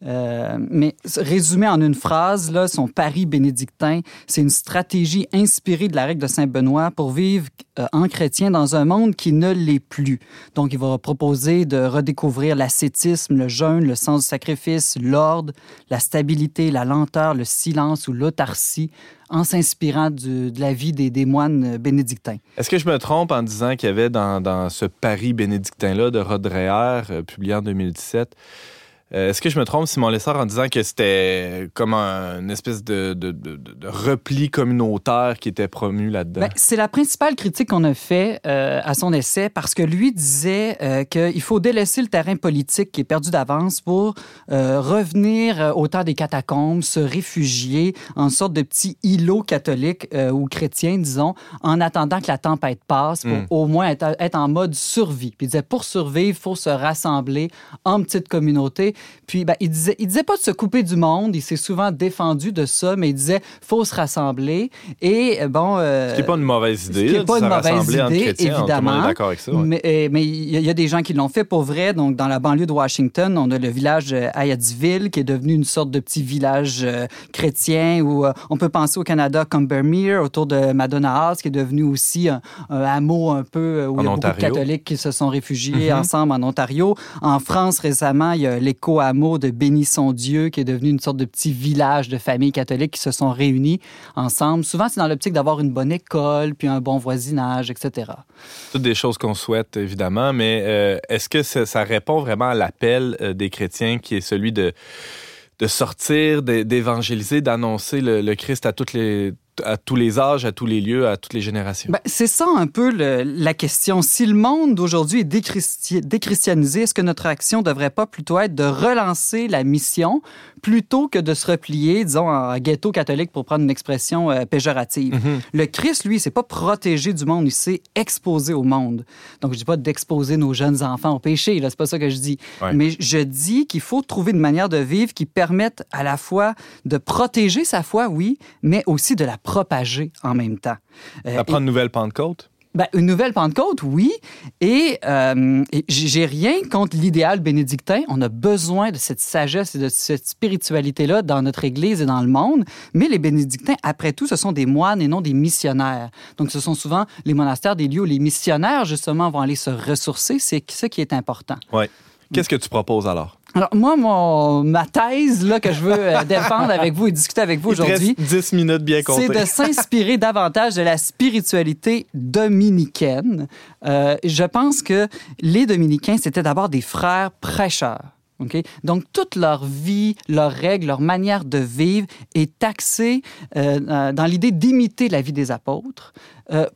Euh, mais résumé en une phrase, là, son pari bénédictin, c'est une stratégie inspirée de la règle de Saint Benoît pour vivre euh, en chrétien dans un monde qui ne l'est plus. Donc, il va proposer de redécouvrir l'ascétisme, le jeûne, le sens du sacrifice, l'ordre, la stabilité, la lenteur, le silence ou l'autarcie en s'inspirant de la vie des, moines bénédictins. Est-ce que je me trompe en disant qu'il y avait dans, ce pari bénédictin-là de Rod Dreher, euh, publié en 2017, euh, est-ce que je me trompe, Simon Lessard, en disant que c'était comme un, une espèce de, de, de, de, repli communautaire qui était promu là-dedans? Ben, c'est la principale critique qu'on a fait euh, à son essai parce que lui disait euh, qu'il faut délaisser le terrain politique qui est perdu d'avance pour revenir au temps des catacombes, se réfugier en sorte de petit îlot catholique ou chrétien, disons, en attendant que la tempête passe pour hmm. au moins être, être, en mode survie. Puis il disait, pour survivre, il faut se rassembler en petite communauté puis, ben, il disait, il disait pas de se couper du monde. Il s'est souvent défendu de ça, mais il disait, faut se rassembler. Et euh, bon. Euh, ce qui n'est pas une mauvaise idée. Ce qui n'est pas une mauvaise idée, évidemment. d'accord avec ça. Mais, euh, mais il y a des gens qui l'ont fait pour vrai. Donc, dans la banlieue de Washington, on a le village Hyattsville, qui est devenu une sorte de petit village chrétien où on peut penser au Canada comme Bermuda, autour de Madonna House, qui est devenu aussi un, hameau un peu où il y a beaucoup de catholiques qui se sont réfugiés mm-hmm. ensemble en Ontario. En France, récemment, il y a l'école de Bénisson-Dieu, qui est devenu une sorte de petit village de familles catholiques qui se sont réunies ensemble. Souvent, c'est dans l'optique d'avoir une bonne école, puis un bon voisinage, etc. Toutes des choses qu'on souhaite, évidemment, mais euh, est-ce que ça, répond vraiment à l'appel euh, des chrétiens qui est celui de de sortir, d'évangéliser, d'annoncer le, Christ à toutes les, à tous les âges, à tous les lieux, à toutes les générations. Ben, c'est ça un peu la question. Si le monde d'aujourd'hui est déchristianisé, est-ce que notre action ne devrait pas plutôt être de relancer la mission plutôt que de se replier, disons, en ghetto catholique pour prendre une expression euh, péjorative? Mm-hmm. Le Christ, lui, c'est pas protégé du monde, il s'est exposé au monde. Donc, je dis pas d'exposer nos jeunes enfants au péché, là, c'est pas ça que je dis. Mais je dis qu'il faut trouver une manière de vivre qui permette à la fois de protéger sa foi, oui, mais aussi de la propager en même temps. Euh, Apprendre une nouvelle Pentecôte? Ben, une nouvelle Pentecôte, oui. Et, euh, j'ai rien contre l'idéal bénédictin. On a besoin de cette sagesse et de cette spiritualité-là dans notre Église et dans le monde. Mais les bénédictins, après tout, ce sont des moines et non des missionnaires. Donc, ce sont souvent les monastères des lieux où les missionnaires, justement, vont aller se ressourcer. C'est ce qui est important. Oui. Qu'est-ce que tu proposes alors? Alors, moi, mon, ma thèse là, que je veux euh, défendre avec vous et discuter avec vous aujourd'hui. 10 minutes bien C'est de s'inspirer davantage de la spiritualité dominicaine. Euh, je pense que les dominicains, c'était d'abord des frères prêcheurs. Donc, toute leur vie, leurs règles, leur manière de vivre est axée euh, dans l'idée d'imiter la vie des apôtres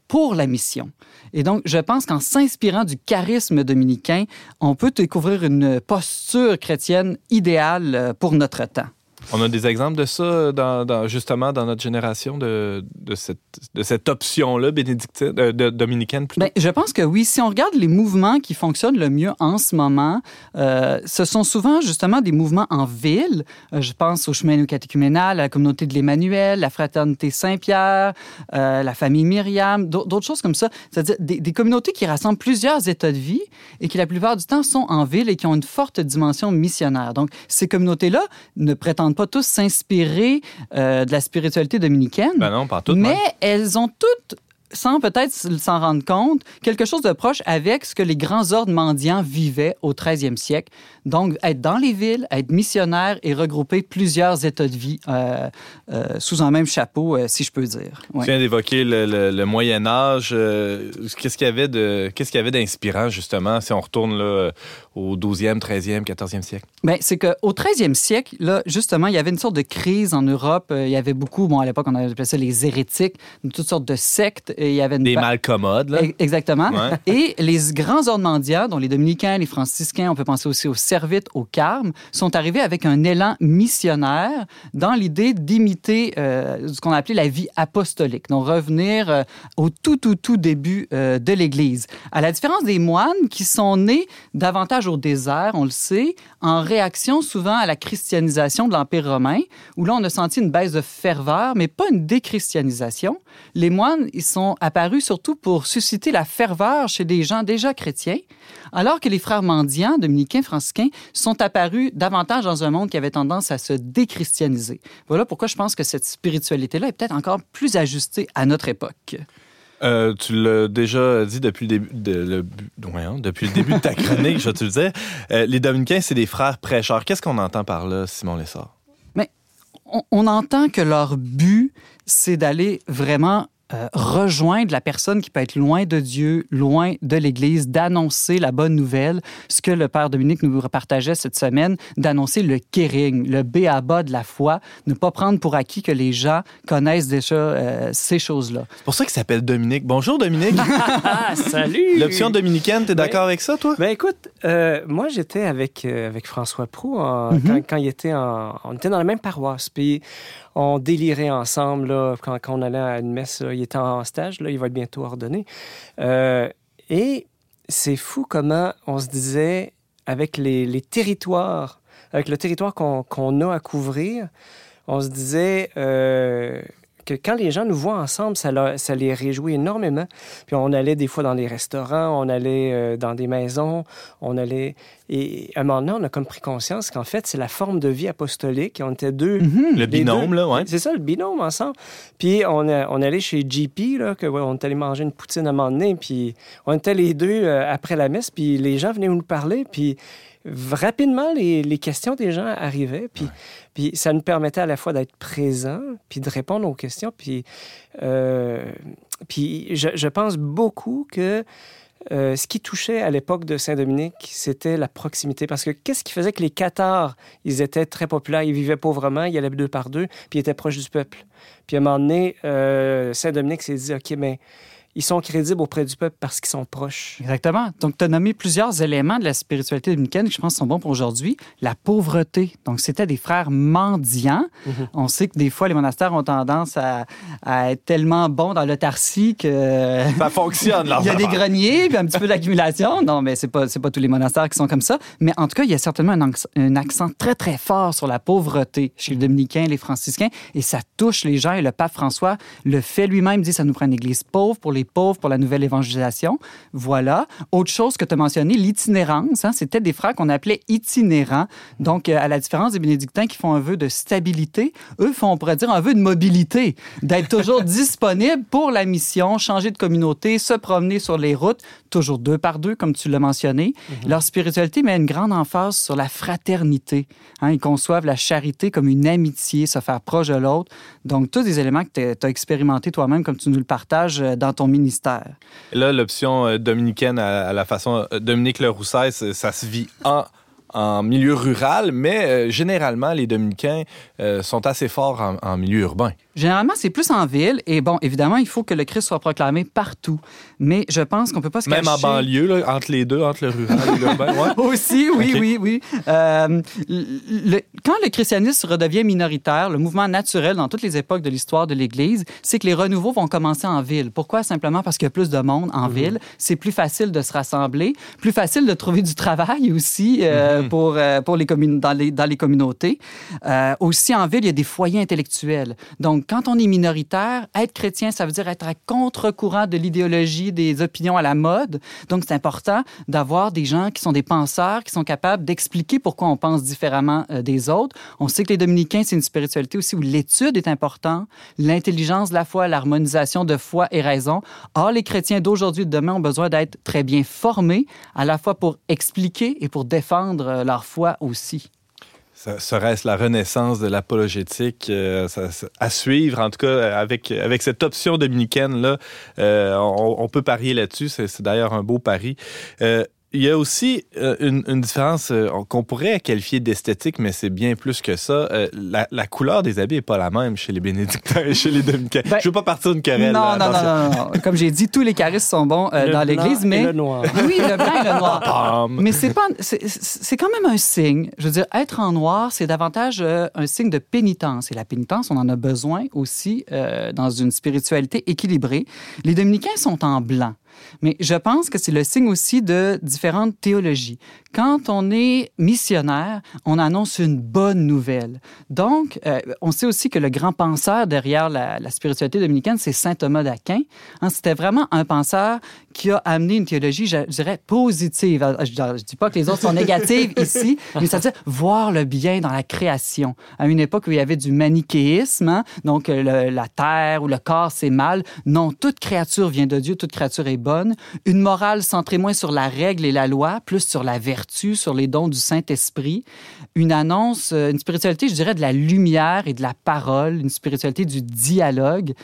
pour la mission. Et donc, je pense qu'en s'inspirant du charisme dominicain, on peut découvrir une posture chrétienne idéale euh, pour notre temps. On a des exemples de ça, dans, justement, dans notre génération, de, cette, option-là bénédictine, euh, dominicaine plutôt? Bien, je pense que oui. Si on regarde les mouvements qui fonctionnent le mieux en ce moment, euh, ce sont souvent justement des mouvements en ville. Euh, je pense au chemin catéchuménal, à la communauté de l'Emmanuel, la fraternité Saint-Pierre, la famille Myriam, d'autres choses comme ça. C'est-à-dire des, des communautés qui rassemblent plusieurs états de vie et qui, la plupart du temps, sont en ville et qui ont une forte dimension missionnaire. Donc, ces communautés-là ne prétendent pas tous s'inspirer euh, de la spiritualité dominicaine. Ben non, pas toutes. Mais elles ont toutes sans peut-être s'en rendre compte, quelque chose de proche avec ce que les grands ordres mendiants vivaient au 13e siècle. Donc, être dans les villes, être missionnaire et regrouper plusieurs états de vie euh, euh, sous un même chapeau, euh, si je peux dire. Ouais. Tu viens d'évoquer le, Moyen Âge. qu'est-ce qu'il y avait de, qu'est-ce qu'il y avait d'inspirant justement si on retourne là, au 12e, 13e, 14e siècle? Bien, c'est qu'au 13e siècle, là, justement, il y avait une sorte de crise en Europe. Il y avait beaucoup, bon, à l'époque, on appelait ça les hérétiques, toutes sortes de sectes il y avait une des malcommodes. Là. Exactement. Et les grands ordres mendiants, dont les dominicains, les franciscains, on peut penser aussi aux servites, aux carmes, sont arrivés avec un élan missionnaire dans l'idée d'imiter euh, ce qu'on appelait la vie apostolique, donc revenir euh, au tout, tout, tout début euh, de l'Église. À la différence des moines qui sont nés davantage au désert, on le sait, en réaction souvent à la christianisation de l'Empire romain, où là, on a senti une baisse de ferveur, mais pas une déchristianisation. Les moines, ils sont apparus surtout pour susciter la ferveur chez des gens déjà chrétiens, alors que les frères mendiants, dominicains, franciscains, sont apparus davantage dans un monde qui avait tendance à se déchristianiser. Voilà pourquoi je pense que cette spiritualité-là est peut-être encore plus ajustée à notre époque. Euh, tu l'as déjà dit depuis le début de, depuis le début de ta chronique, je te le disais. Euh, les dominicains, c'est des frères prêcheurs. Qu'est-ce qu'on entend par là, Simon Lessard? Mais on entend que leur but, c'est d'aller vraiment euh, rejoindre la personne qui peut être loin de Dieu, loin de l'Église, d'annoncer la bonne nouvelle, ce que le Père Dominique nous partageait cette semaine, d'annoncer le kering, le béaba de la foi, ne pas prendre pour acquis que les gens connaissent déjà euh, ces choses-là. C'est pour ça qu'il s'appelle Dominique. Bonjour Dominique. Salut. L'option dominicaine, tu es d'accord avec ça, toi? Ben écoute, euh, moi j'étais avec, avec François Prou mm-hmm. quand, quand, il était en, on était dans la même paroisse. Puis on délirait ensemble quand, on allait à une messe. il était en stage, là, il va être bientôt ordonné. Euh, et c'est fou comment on se disait, avec les, territoires, avec le territoire qu'on a à couvrir, on se disait, euh, que quand les gens nous voient ensemble, ça, ça, les réjouit énormément. Puis on allait des fois dans les restaurants, on allait euh, dans des maisons, on allait... Et à un moment donné, on a comme pris conscience qu'en fait, c'est la forme de vie apostolique. On était deux. Mm-hmm. Le binôme, là, ouais. C'est ça, le binôme ensemble. Puis on, on allait chez JP, là, que, on est allé manger une poutine à un moment donné, puis on était les deux euh, après la messe, puis les gens venaient nous parler, puis rapidement, les, les, questions des gens arrivaient. Puis, puis ça nous permettait à la fois d'être présent, puis de répondre aux questions. Puis, euh, puis je, pense beaucoup que euh, ce qui touchait à l'époque de Saint-Dominique, c'était la proximité. Parce que qu'est-ce qui faisait que les Cathares, ils étaient très populaires, ils vivaient pauvrement, ils allaient deux par deux, puis ils étaient proches du peuple? Puis à un moment donné, euh, Saint-Dominique s'est dit, OK, mais ils sont crédibles auprès du peuple parce qu'ils sont proches. Exactement. Donc, tu as nommé plusieurs éléments de la spiritualité dominicaine qui, je pense, sont bons pour aujourd'hui. La pauvreté. Donc, c'était des frères mendiants. Mm-hmm. On sait que des fois, les monastères ont tendance à, être tellement bons dans l'autarcie que... Ça fonctionne, là. il y a des greniers, puis un petit peu d'accumulation. Non, mais c'est pas, pas tous les monastères qui sont comme ça. Mais en tout cas, il y a certainement un, un accent très, très fort sur la pauvreté chez les dominicains, les franciscains, et ça touche les gens. Et le pape François le fait lui-même, dit ça nous prend une église pauvre pour les pauvres pour la nouvelle évangélisation. Voilà. Autre chose que tu as mentionné, l'itinérance. Hein, C'était des frères qu'on appelait itinérants. Donc, euh, à la différence des bénédictins qui font un vœu de stabilité, eux font, on pourrait dire, un vœu de mobilité, d'être toujours disponible pour la mission, changer de communauté, se promener sur les routes, toujours deux par deux, comme tu l'as mentionné. Mhm. Leur spiritualité met une grande emphase sur la fraternité. Hein, ils conçoivent la charité comme une amitié, se faire proche de l'autre. Donc, tous des éléments que tu as expérimentés toi-même, comme tu nous le partages euh, dans ton là, l'option euh, dominicaine à, la façon euh, Dominique Le Rousset, ça se vit en en milieu rural, mais généralement, les dominicains sont assez forts en, milieu urbain. Généralement, c'est plus en ville. Et bon, évidemment, il faut que le Christ soit proclamé partout. Mais je pense qu'on peut pas se Même cacher... en banlieue, là, entre les deux, entre le rural et l'urbain. Ouais. Aussi, oui, oui, oui. Euh, le- quand le christianisme redevient minoritaire, le mouvement naturel dans toutes les époques de l'histoire de l'Église, c'est que les renouveaux vont commencer en ville. Pourquoi? Simplement parce qu'il y a plus de monde en ville. C'est plus facile de se rassembler, plus facile de trouver du travail aussi euh, pour, euh, pour les dans, les, dans les communautés. Aussi, en ville, il y a des foyers intellectuels. Donc, quand on est minoritaire, être chrétien, ça veut dire être à contre-courant de l'idéologie, des opinions à la mode. Donc, c'est important d'avoir des gens qui sont des penseurs, qui sont capables d'expliquer pourquoi on pense différemment euh, des autres. On sait que les dominicains, c'est une spiritualité aussi où l'étude est importante, l'intelligence la foi, l'harmonisation de foi et raison. Or, les chrétiens d'aujourd'hui et de demain ont besoin d'être très bien formés, à la fois pour expliquer et pour défendre euh, leur foi aussi. Serait-ce la renaissance de l'apologétique euh, à suivre, en tout cas, avec, avec cette option dominicaine-là? euh, on, on peut parier là-dessus. C'est c'est d'ailleurs un beau pari. Euh, il y a aussi euh, une, une différence euh, qu'on pourrait qualifier d'esthétique, mais c'est bien plus que ça. Euh, la, la couleur des habits n'est pas la même chez les bénédictins et chez les dominicains. Ben, Je veux pas partir d'une querelle. Non, là, non, non, non, non. Comme j'ai dit, tous les charismes sont bons euh, Le dans blanc l'Église, et mais le noir. oui, le blanc et le noir. Pam. Mais c'est pas, c'est- c'est quand même un signe. Je veux dire, être en noir, c'est davantage euh, un signe de pénitence. Et la pénitence, on en a besoin aussi euh, dans une spiritualité équilibrée. Les dominicains sont en blanc. Mais je pense que c'est le signe aussi de différentes théologies. Quand on est missionnaire, on annonce une bonne nouvelle. Donc, euh, on sait aussi que le grand penseur derrière la, la spiritualité dominicaine, c'est saint Thomas d'Aquin. Hein, C'était vraiment un penseur qui a amené une théologie, je, je dirais, positive. Euh, Je ne dis pas que les autres sont négatives ici, mais c'est-à-dire voir le bien dans la création. À une époque où il y avait du manichéisme, hein, donc euh, le- la terre ou le corps, c'est mal. Non, toute créature vient de Dieu, toute créature est bonne. Une morale centrée moins sur la règle et la loi, plus sur la vertu, sur les dons du Saint-Esprit. Une annonce, euh, une spiritualité, je dirais, de la lumière et de la parole, une spiritualité du dialogue.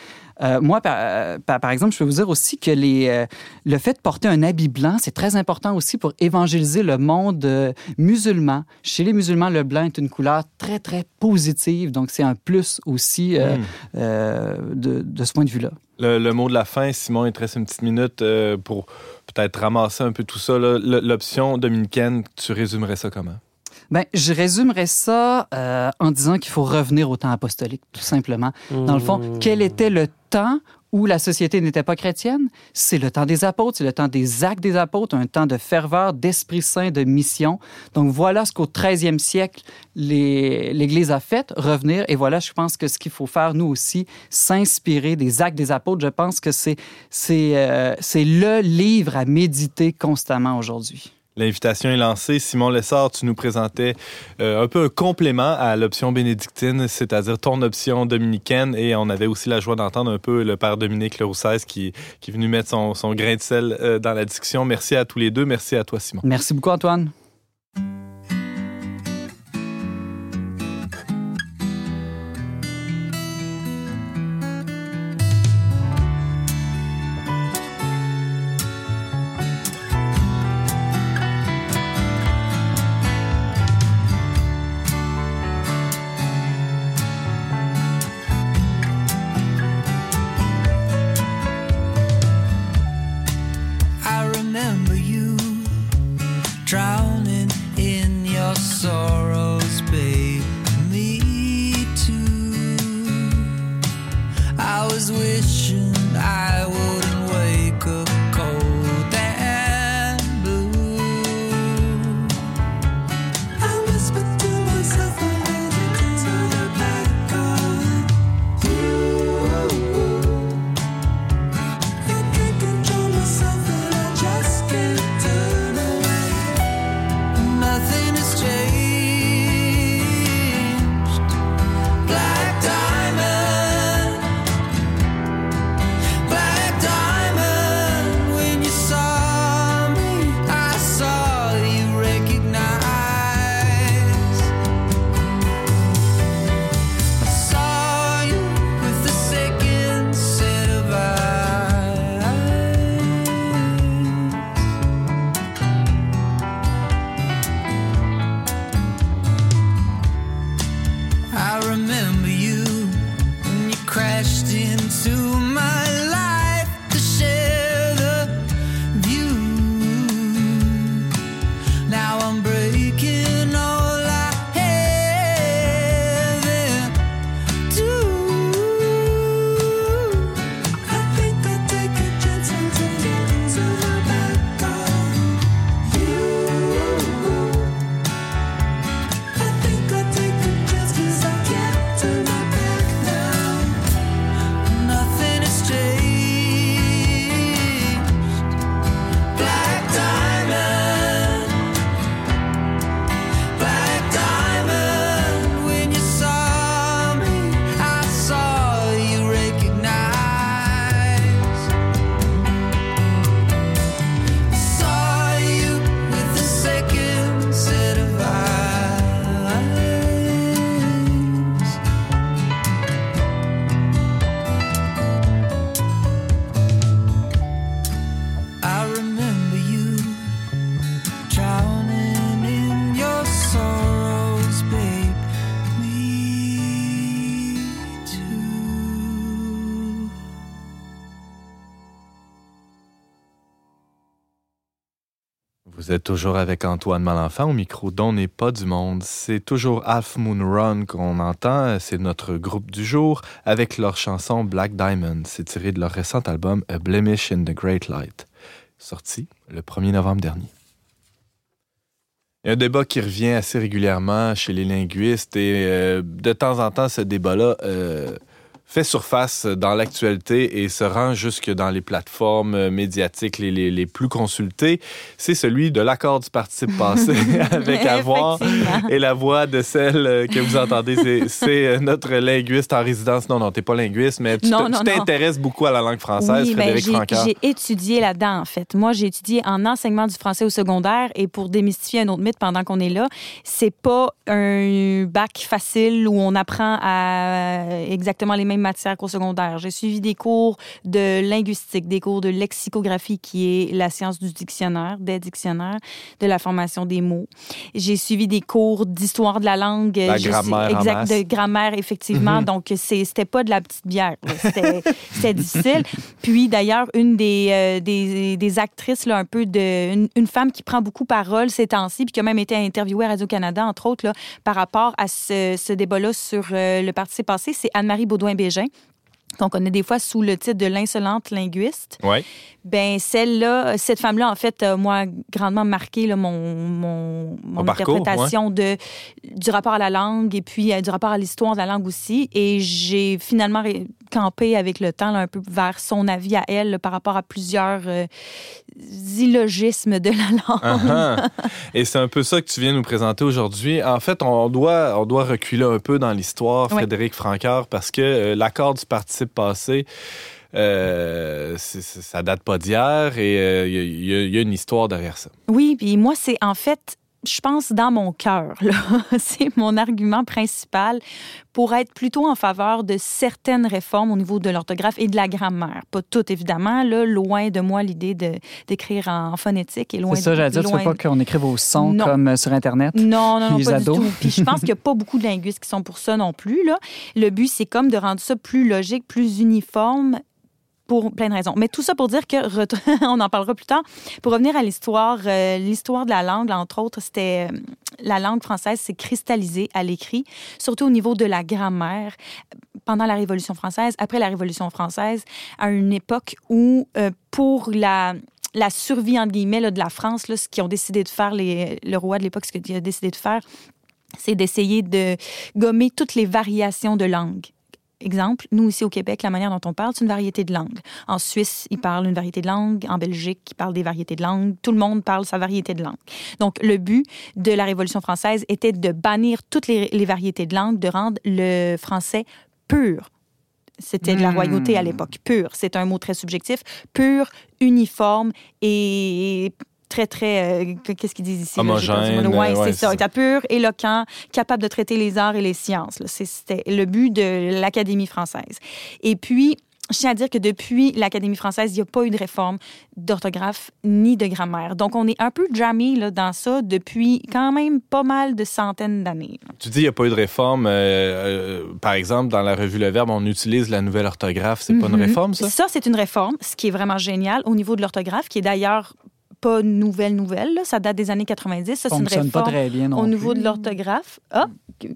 Euh, moi, par, exemple, je peux vous dire aussi que les, euh, le fait de porter un habit blanc, c'est très important aussi pour évangéliser le monde euh, musulman. Chez les musulmans, le blanc est une couleur très, très positive. Donc, c'est un plus aussi euh, Mm. euh, de, de ce point de vue-là. Le, le mot de la fin, Simon, il te reste une petite minute euh, pour peut-être ramasser un peu tout ça. L'option dominicaine, tu résumerais ça comment? Ben, je résumerais ça euh, en disant qu'il faut revenir au temps apostolique, tout simplement. Dans le fond, quel était le temps où la société n'était pas chrétienne? C'est le temps des apôtres, c'est le temps des actes des apôtres, un temps de ferveur, d'Esprit Saint, de mission. Donc voilà ce qu'au 13e siècle, l'Église a fait, revenir. Et voilà, je pense que ce qu'il faut faire, nous aussi, s'inspirer des actes des apôtres. Je pense que c'est euh, c'est le livre à méditer constamment aujourd'hui. L'invitation est lancée. Simon Lessard, tu nous présentais euh, un peu un complément à l'option bénédictine, c'est-à-dire ton option dominicaine. Et on avait aussi la joie d'entendre un peu le père Dominique Leroussès qui, qui est venu mettre son, grain de sel euh, dans la discussion. Merci à tous les deux. Merci à toi, Simon. Merci beaucoup, Antoine. Toujours avec Antoine Malenfant au micro dont n'est pas du monde. C'est toujours Half Moon Run qu'on entend. C'est notre groupe du jour avec leur chanson Black Diamond. C'est tiré de leur récent album A Blemish in the Great Light, sorti le 1er novembre dernier. Il y a un débat qui revient assez régulièrement chez les linguistes et euh, de temps en temps, ce débat-là euh, fait surface dans l'actualité et se rend jusque dans les plateformes médiatiques les, les, les plus consultées, c'est celui de l'accord du participe passé avec avoir et la voix de celle que vous entendez, c'est notre linguiste en résidence. Non, non, t'es pas linguiste, mais tu t'intéresses beaucoup à la langue française, oui, Frédéric ben, J'ai étudié là-dedans, en fait. Moi, j'ai étudié en enseignement du français au secondaire et pour démystifier un autre mythe pendant qu'on est là, c'est pas un bac facile où on apprend à exactement les mêmes matière qu'au secondaire. J'ai suivi des cours de linguistique, des cours de lexicographie, qui est la science du dictionnaire, des dictionnaires, de la formation des mots. J'ai suivi des cours d'histoire de la langue. La grammaire. Exact, de grammaire, effectivement. -hmm. Donc, c'était pas de la petite bière. C'était difficile. Puis, d'ailleurs, une des, euh, des, des, actrices, là, un peu de. Une, une, femme qui prend beaucoup parole ces temps-ci, puis qui a même été interviewée à Radio-Canada, entre autres, là, par rapport à ce, ce débat-là sur euh, le parti passé, c'est Anne-Marie Baudouin-Bégin qu'on connaît des fois sous le titre de l'insolente linguiste. Oui. Ben celle-là, cette femme-là, en fait, euh, moi, grandement marqué là, mon, mon, mon interprétation ouais. de, du rapport à la langue et puis euh, du rapport à l'histoire de la langue aussi. Et j'ai finalement campé avec le temps là, un peu vers son avis à elle là, par rapport à plusieurs euh, illogismes de la langue. Uh -huh. Et c'est un peu ça que tu viens nous présenter aujourd'hui. En fait, on doit, on doit reculer un peu dans l'histoire, Frédéric ouais. Parce que euh, l'accord du participe passé, euh, ça date pas d'hier et il euh, y, y, a une histoire derrière ça. Oui, puis moi, c'est en fait je pense, dans mon cœur. C'est mon argument principal pour être plutôt en faveur de certaines réformes au niveau de l'orthographe et de la grammaire. Pas toutes, évidemment. Là, loin de moi l'idée d'écrire en phonétique. C'est ça, j'allais dire, tu ne veux pas qu'on écrive au son non. comme sur Internet? Non, non, non, pas ados? du tout. Puis je pense qu'il n'y a pas beaucoup de linguistes qui sont pour ça non plus. Là. Le but, c'est comme de rendre ça plus logique, plus uniforme pour plein de raisons. Mais tout ça pour dire que, on en parlera plus tard, pour revenir à l'histoire, euh, l'histoire de la langue, entre autres, c'était euh, la langue française s'est cristallisée à l'écrit, surtout au niveau de la grammaire, pendant la Révolution française, après la Révolution française, à une époque où, euh, pour la la survie, entre guillemets, de la France, là, ce qu'ils ont décidé de faire, le roi de l'époque, ce qu'il a décidé de faire, c'est d'essayer de gommer toutes les variations de langue. Exemple, nous ici au Québec, la manière dont on parle, c'est une variété de langue. En Suisse, ils parlent une variété de langue. En Belgique, ils parlent des variétés de langue. Tout le monde parle sa variété de langue. Donc, le but de la Révolution française était de bannir toutes les, les variétés de langue, de rendre le français pur. C'était de la royauté à l'époque. Pur, c'est un mot très subjectif. Pur, uniforme et très, très. Euh, Qu'est-ce qu'ils disent ici? Homogène. Oui, ouais, c'est ça. ça. pur, éloquent, capable de traiter les arts et les sciences. C'était le but de l'Académie française. Et puis, je tiens à dire que depuis l'Académie française, il n'y a pas eu de réforme d'orthographe ni de grammaire. Donc, on est un peu jamais là, dans ça depuis quand même pas mal de centaines d'années. Tu dis qu'il n'y a pas eu de réforme. Euh, euh, par exemple, dans la revue Le Verbe, on utilise la nouvelle orthographe. C'est pas une Mhm. réforme, ça? Ça, c'est une réforme, ce qui est vraiment génial au niveau de l'orthographe, qui est d'ailleurs pas nouvelle, nouvelle. là. Ça date des années 90. Ça, c'est une fonctionne pas très bien non au niveau plus. de l'orthographe. Ah,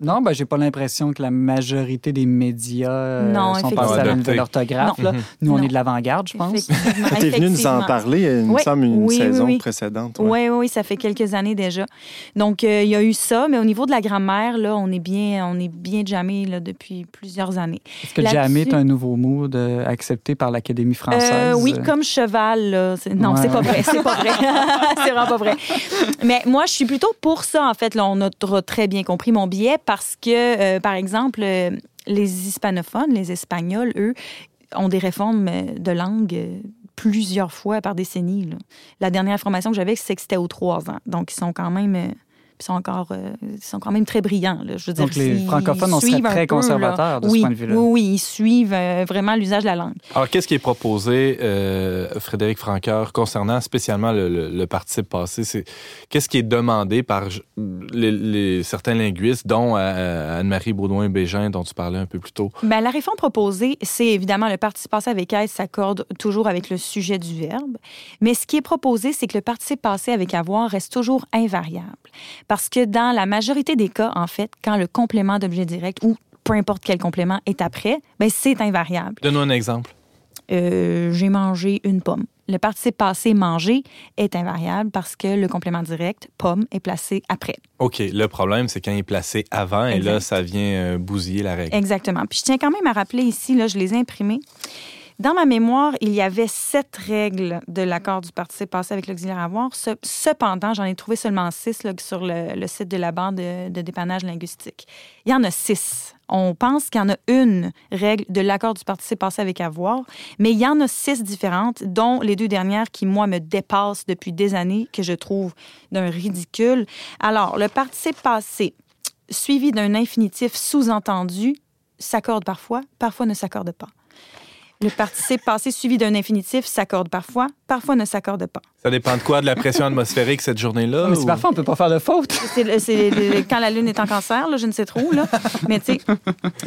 Non, ben, j'ai pas l'impression que la majorité des médias euh, Non, sont à la nouvelle orthographe. Non. là. Nous, on est de l'avant-garde, je pense. Tu es venu nous en parler, il me Oui, semble, une oui, saison oui. précédente. ouais. Oui, oui, ça fait quelques années déjà. Donc, euh, il y a eu ça, mais au niveau de la grammaire, là, on est bien, on est bien jamais là, depuis plusieurs années. Est-ce que jamais est un nouveau mot de- accepté par l'Académie française? Euh, oui, comme cheval. là. Non, Ouais. c'est pas vrai. C'est pas vrai. c'est vraiment pas vrai. Mais moi, je suis plutôt pour ça, en fait. On a tr- très bien compris mon biais parce que, euh, par exemple, euh, les hispanophones, les Espagnols, eux, ont des réformes euh, de langue plusieurs fois par décennie. La dernière information que j'avais, c'est que c'était aux trois ans. Donc, ils sont quand même... ils sont encore, euh, ils sont quand même très brillants. là. Je veux Donc, dire, les francophones, on serait très peu, là. conservateurs de ce oui, point de vue-là. Oui, oui, ils suivent euh, vraiment l'usage de la langue. Alors, qu'est-ce qui est proposé, euh, Frédéric Franqueur, concernant spécialement le, le- le participe passé? C'est, qu'est-ce qui est demandé par j- les, les- certains linguistes, dont euh, Anne-Marie Baudouin-Bégin, dont tu parlais un peu plus tôt? Ben, la réforme proposée, c'est évidemment le participe passé avec S s'accorde toujours avec le sujet du verbe. Mais ce qui est proposé, c'est que le participe passé avec avoir reste toujours invariable. Parce que dans la majorité des cas, en fait, quand le complément d'objet direct ou peu importe quel complément est après, ben, c'est invariable. Donne-nous un exemple. Euh, J'ai mangé une pomme. Le participe passé manger est invariable parce que le complément direct, pomme, est placé après. OK, le problème, c'est quand il est placé avant, et là, ça vient euh, bousiller la règle. Exactement. Puis je tiens quand même à rappeler ici, là, je les ai imprimés. Dans ma mémoire, il y avait sept règles de l'accord du participe passé avec l'auxiliaire avoir. Ce- Cependant, j'en ai trouvé seulement six sur le, site de la bande de, de dépannage linguistique. Il y en a six. On pense qu'il y en a une règle de l'accord du participe passé avec avoir, mais il y en a six différentes, dont les deux dernières qui, moi, me dépassent depuis des années, que je trouve d'un ridicule. Alors, le participe passé suivi d'un infinitif sous-entendu s'accorde parfois, parfois ne s'accorde pas. Le participe passé suivi d'un infinitif s'accorde parfois, parfois ne s'accorde pas. Ça dépend de quoi? De la pression atmosphérique cette journée-là? Mais c'est ou- parfois, on peut pas faire de faute. C'est quand la Lune est en cancer, là, je ne sais trop. Là. Mais tu sais,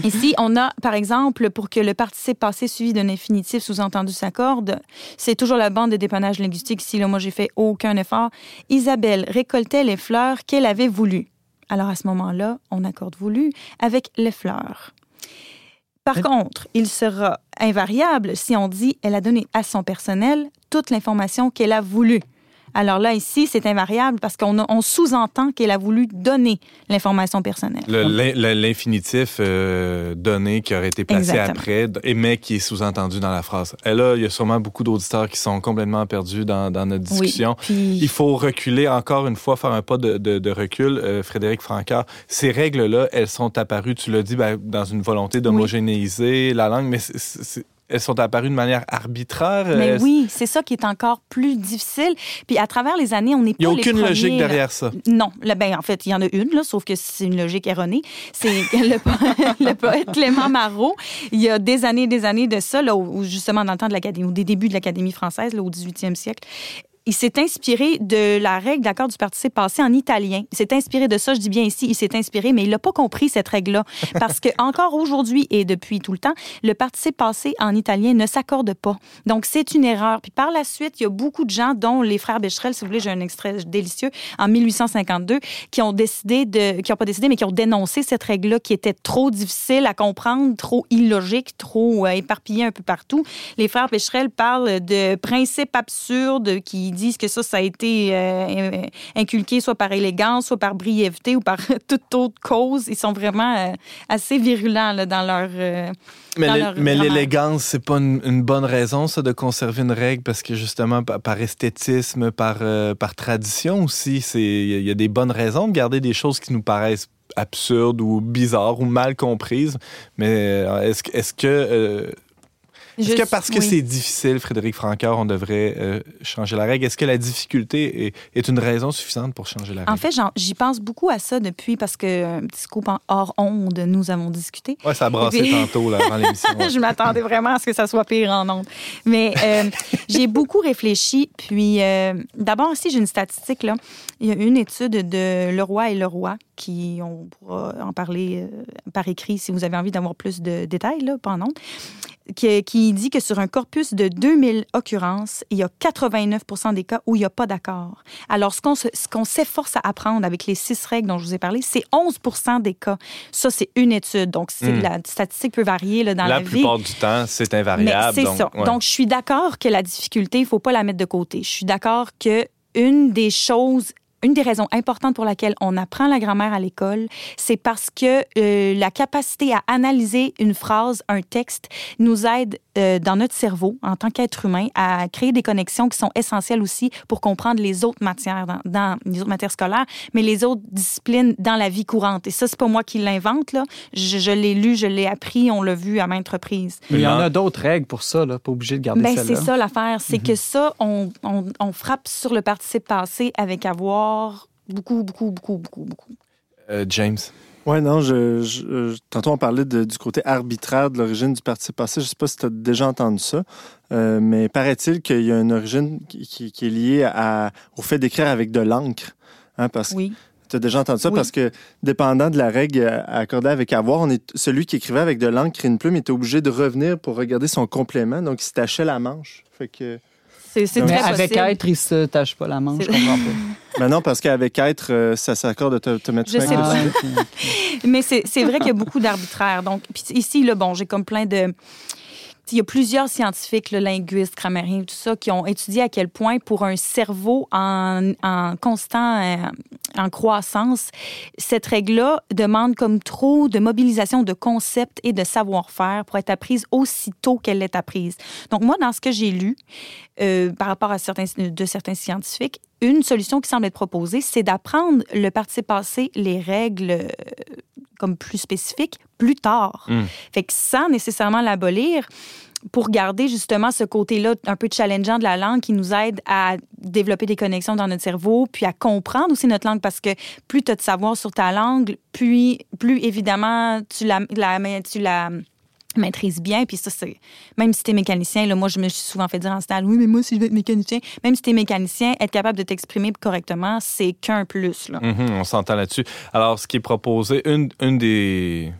ici, on a, par exemple, pour que le participe passé suivi d'un infinitif sous-entendu s'accorde, c'est toujours la bande de dépannage linguistique. Ici, là, moi, j'ai fait aucun effort. Isabelle récoltait les fleurs qu'elle avait voulu. Alors, à ce moment-là, on accorde voulu avec les fleurs. Par Mais- contre, il sera invariable si on dit elle a donné à son personnel toute l'information qu'elle a voulu. Alors là, ici, c'est invariable parce qu'on on sous-entend qu'elle a voulu donner l'information personnelle. Le- l'in- le- L'infinitif euh, donné qui aurait été placé Exactement. après, mais qui est sous-entendu dans la phrase. Et là, il y a sûrement beaucoup d'auditeurs qui sont complètement perdus dans, dans notre discussion. Oui, puis- Il faut reculer encore une fois, faire un pas de, de- de recul. Euh, Frédéric Francard, ces règles-là, elles sont apparues, tu l'as dit, ben, dans une volonté d'homogénéiser la langue, mais c'est- elles sont apparues de manière arbitraire. Mais Elles- oui, c'est ça qui est encore plus difficile. Puis à travers les années, on n'est pas Il n'y a aucune premiers, logique derrière ça. Non, là, ben, en fait, il y en a une, là, sauf que c'est une logique erronée. C'est le, le poète Clément Marot, il y a des années et des années de ça, là, où, justement dans le temps de l'Académie, au des débuts de l'Académie française, là, au 18e siècle. Il s'est inspiré de la règle d'accord du participe passé en italien. Il s'est inspiré de ça, je dis bien ici, il s'est inspiré, mais il n'a pas compris cette règle-là. Parce que encore aujourd'hui et depuis tout le temps, le participe passé en italien ne s'accorde pas. Donc, c'est une erreur. Puis par la suite, il y a beaucoup de gens, dont les frères Becherel, si vous voulez, j'ai un extrait délicieux, en 1852, qui ont décidé de, qui n'ont pas décidé, mais qui ont dénoncé cette règle-là qui était trop difficile à comprendre, trop illogique, trop euh, éparpillée un peu partout. Les frères Becherel parlent de principes absurdes qui disent que ça, ça a été euh, inculqué soit par élégance, soit par brièveté ou par toute autre cause. Ils sont vraiment euh, assez virulents là, dans leur... euh, Mais l'élégance, c'est pas une, une bonne raison, ça, de conserver une règle, parce que justement, par, par esthétisme, par, euh, par tradition aussi, il y, y a des bonnes raisons de garder des choses qui nous paraissent absurdes ou bizarres ou mal comprises. Mais euh, est-ce est-ce que. Euh, Est-ce que parce que c'est difficile, Frédéric Francoeur, on devrait euh, changer la règle? Est-ce que la difficulté est, une raison suffisante pour changer la règle? En fait, j'y pense beaucoup à ça depuis parce que un petit coup hors onde, nous avons discuté. Oui, ça a brassé tantôt là, avant l'émission. je m'attendais vraiment à ce que ça soit pire en onde. Mais euh, j'ai beaucoup réfléchi. Puis euh, d'abord aussi, j'ai une statistique. Là. Il y a une étude de Leroy et Leroy qui, on pourra en parler par écrit si vous avez envie d'avoir plus de détails, là, en onde qui, dit que sur un corpus de 2000 occurrences, il y a 89 des cas où il n'y a pas d'accord. Alors, ce qu'on s'efforce à apprendre avec les six règles dont je vous ai parlé, c'est 11% des cas. Ça, c'est une étude. Donc, hmm. la statistique peut varier là, dans la, vie. La plupart du temps, c'est invariable. C'est ça. Donc, je suis d'accord que la difficulté, il ne faut pas la mettre de côté. Je suis d'accord que une des choses une des raisons importantes pour laquelle on apprend la grammaire à l'école, c'est parce que euh, la capacité à analyser une phrase, un texte, nous aide euh, dans notre cerveau, en tant qu'être humain, à créer des connexions qui sont essentielles aussi pour comprendre les autres matières, dans, les autres matières scolaires, mais les autres disciplines dans la vie courante. Et ça, c'est pas moi qui l'invente, là. Je, l'ai lu, je l'ai appris, on l'a vu à maintes reprises. Mais il y en a d'autres règles pour ça, là, pas obligé de garder ben. C'est ça l'affaire, c'est que mhm. ça, on, on, on frappe sur le participe passé avec avoir beaucoup, beaucoup, beaucoup, beaucoup, beaucoup. Euh, James. Oui, non, je, tantôt on parlait du côté arbitraire de l'origine du parti passé. Je ne sais pas si tu as déjà entendu ça, euh, mais paraît-il qu'il y a une origine qui, est liée à, au fait d'écrire avec de l'encre. Hein, parce oui. Tu as déjà entendu ça? Parce que, dépendant de la règle accordée avec avoir, on est, celui qui écrivait avec de l'encre et une plume était obligé de revenir pour regarder son complément. Donc, il se tachait la manche. Fait que. C'est très avec être, il se tâche pas la manche, je comprends pas. Mais non, parce qu'avec être, euh, ça s'accorde de te, te mettre Je sais pas. Mais c'est vrai qu'il y a beaucoup d'arbitraire. Donc, ici, là, bon, j'ai comme plein de il y a plusieurs scientifiques, le linguistes, grammairiens, tout ça, qui ont étudié à quel point pour un cerveau en, en constant, euh, en croissance, cette règle-là demande comme trop de mobilisation de concepts et de savoir-faire pour être apprise aussitôt qu'elle est apprise. Donc moi, dans ce que j'ai lu, euh, par rapport à certains, de certains scientifiques, une solution qui semble être proposée, c'est d'apprendre le participe passé, les règles euh, comme plus spécifiques, plus tard. Hmm. Fait que sans nécessairement l'abolir, pour garder justement ce côté-là un peu challengeant de la langue qui nous aide à développer des connexions dans notre cerveau, puis à comprendre aussi notre langue, parce que plus tu as de savoir sur ta langue, puis plus évidemment tu la, tu la maîtrises bien. Puis ça, c'est... Même si tu es mécanicien, là, moi, je me suis souvent fait dire en stade, oui, mais moi, si je veux être mécanicien, même si tu es mécanicien, être capable de t'exprimer correctement, c'est qu'un plus. Là. Mm-hmm, on s'entend là-dessus. Alors, ce qui est proposé, une, une des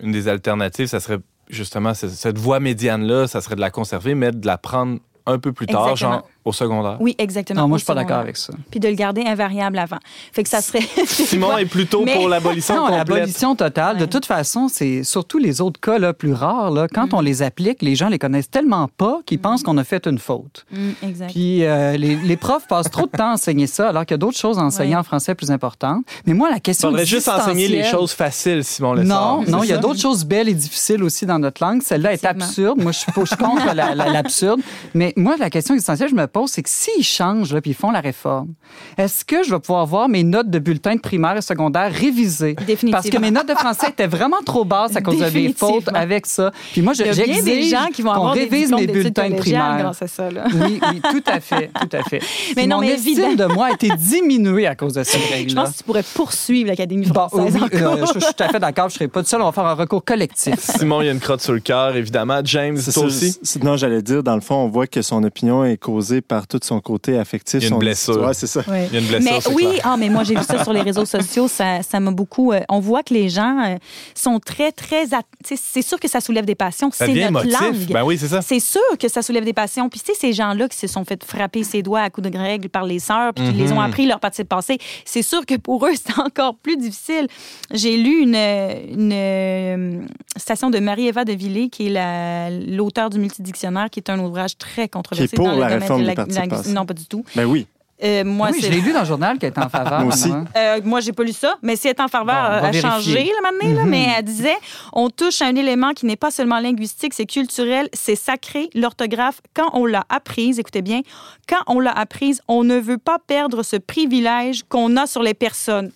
une des alternatives, ça serait justement cette voie médiane-là, ça serait de la conserver, mais de la prendre un peu plus tard, genre au secondaire. Oui, exactement. Non, moi, je suis pas d'accord avec ça. Puis de le garder invariable avant. Fait que ça serait. Simon est plutôt pour l'abolition complète. l'abolition totale. De toute façon, c'est surtout les autres cas là, plus rares. Là, quand mm. on les applique, les gens les connaissent tellement pas qu'ils pensent mm. qu'on a fait une faute. Mm, exact. Puis euh, les, les, profs passent trop de temps à enseigner ça, alors qu'il y a d'autres choses à enseigner en français plus importantes. Mais moi, la question. Il faudrait juste enseigner les choses faciles, Simon Lessard. Non, non, il y a d'autres choses belles et difficiles aussi dans notre langue. Celle-là est absurde. Moi, je suis, je contre l'absurde. Mais moi, la question essentielle, je me pose, c'est que s'ils changent, là, puis ils font la réforme, est-ce que je vais pouvoir voir mes notes de bulletin de primaire et secondaire révisées? Définitivement. Parce que mes notes de français étaient vraiment trop basses à cause de mes fautes avec ça. Puis moi, j'exige qu'on révise mes bulletins de primaire. Grâce à ça, là. Oui, oui, tout à fait, tout à fait. Mais non, mon mais estime de moi a été diminuée à cause de cette règle Je pense que tu pourrais poursuivre l'Académie française bon, oui, euh, je, suis tout à fait d'accord. Je ne serai pas tout seul. On va faire un recours collectif. Simon, il y a une crotte sur le cœur, évidemment. James, toi aussi? Non, j'allais dire, dans le fond, on voit que son opinion est causée par tout son côté affectif. Il y a une blessure. Ouais, c'est ça. Il y a une blessure. Mais oui, ah, mais moi, j'ai vu ça sur les réseaux sociaux. Ça, ça m'a beaucoup. Euh, on voit que les gens euh, sont très, très. C'est sûr que ça soulève des passions. C'est notre émotif. langue. Ben oui, c'est ça. C'est sûr que ça soulève des passions. Puis, tu sais, ces gens-là qui se sont fait frapper ses doigts à coups de règle par les sœurs, puis qui les ont mhm. appris leur partie de passé, c'est sûr que pour eux, c'est encore plus difficile. J'ai lu une, une euh, station de Marie-Eva de Villers, qui est l'auteur du multidictionnaire, qui est un ouvrage très controversé dans le domaine la, Non, pas du tout. Ben oui. Euh, moi, oui, je l'ai lu dans le journal qu'elle est en faveur. moi aussi. Euh, moi, j'ai pas lu ça, mais si elle est en faveur, elle a changé là, maintenant. là, mhm. mais elle disait on touche à un élément qui n'est pas seulement linguistique, c'est culturel, c'est sacré. L'orthographe, quand on l'a apprise, écoutez bien, quand on l'a apprise, on ne veut pas perdre ce privilège qu'on a sur les personnes.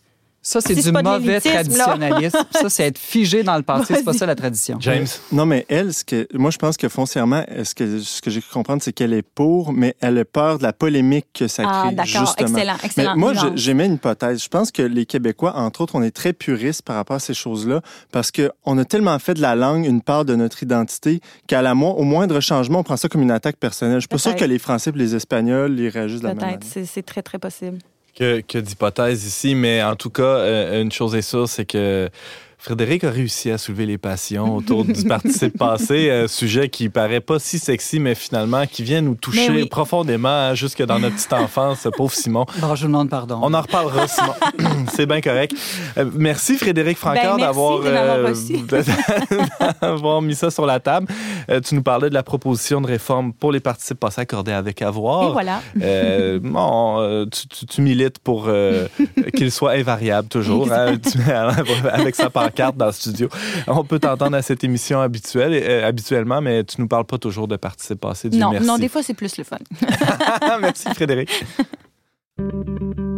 Ça, c'est Si du mauvais traditionnalisme. ça, c'est être figé dans le passé. C'est pas ça la tradition. James? Non, mais elle, ce que, moi, je pense que foncièrement, ce que, ce que j'ai cru comprendre, c'est qu'elle est pour, mais elle a peur de la polémique que ça Ah, crée. d'accord. justement. Excellent, Mais excellent. moi, j'émets une hypothèse. Je pense que les Québécois, entre autres, on est très puristes par rapport à ces choses-là parce qu'on a tellement fait de la langue une part de notre identité qu'à la mo- au moindre changement, on prend ça comme une attaque personnelle. Je suis pas sûr Peut-être. que les Français et les Espagnols ils réagissent de la même Peut-être, manière. c'est c'est très, très possible. Que, que d'hypothèses ici, mais en tout cas, euh, une chose est sûre, c'est que Frédéric a réussi à soulever les passions autour du participe passé, un sujet qui paraît pas si sexy, mais finalement qui vient nous toucher oui. profondément, hein, jusque dans notre petite enfance, ce pauvre Simon. Bon, je vous demande pardon. On en reparlera, Simon. C'est bien correct. Euh, merci, Frédéric Francard, Ben, d'avoir euh, d'avoir mis ça sur la table. Euh, tu nous parlais de la proposition de réforme pour les participes passés accordés avec avoir. Et voilà. Euh, bon, euh, tu, tu- tu milites pour euh, qu'il soit invariable toujours, hein, tu- avec sa pancarte dans le studio. On peut t'entendre à cette émission habituelle, euh, habituellement, mais tu nous parles pas toujours de participes passés. Dieu Non, merci. non, des fois, c'est plus le fun. merci, Frédéric.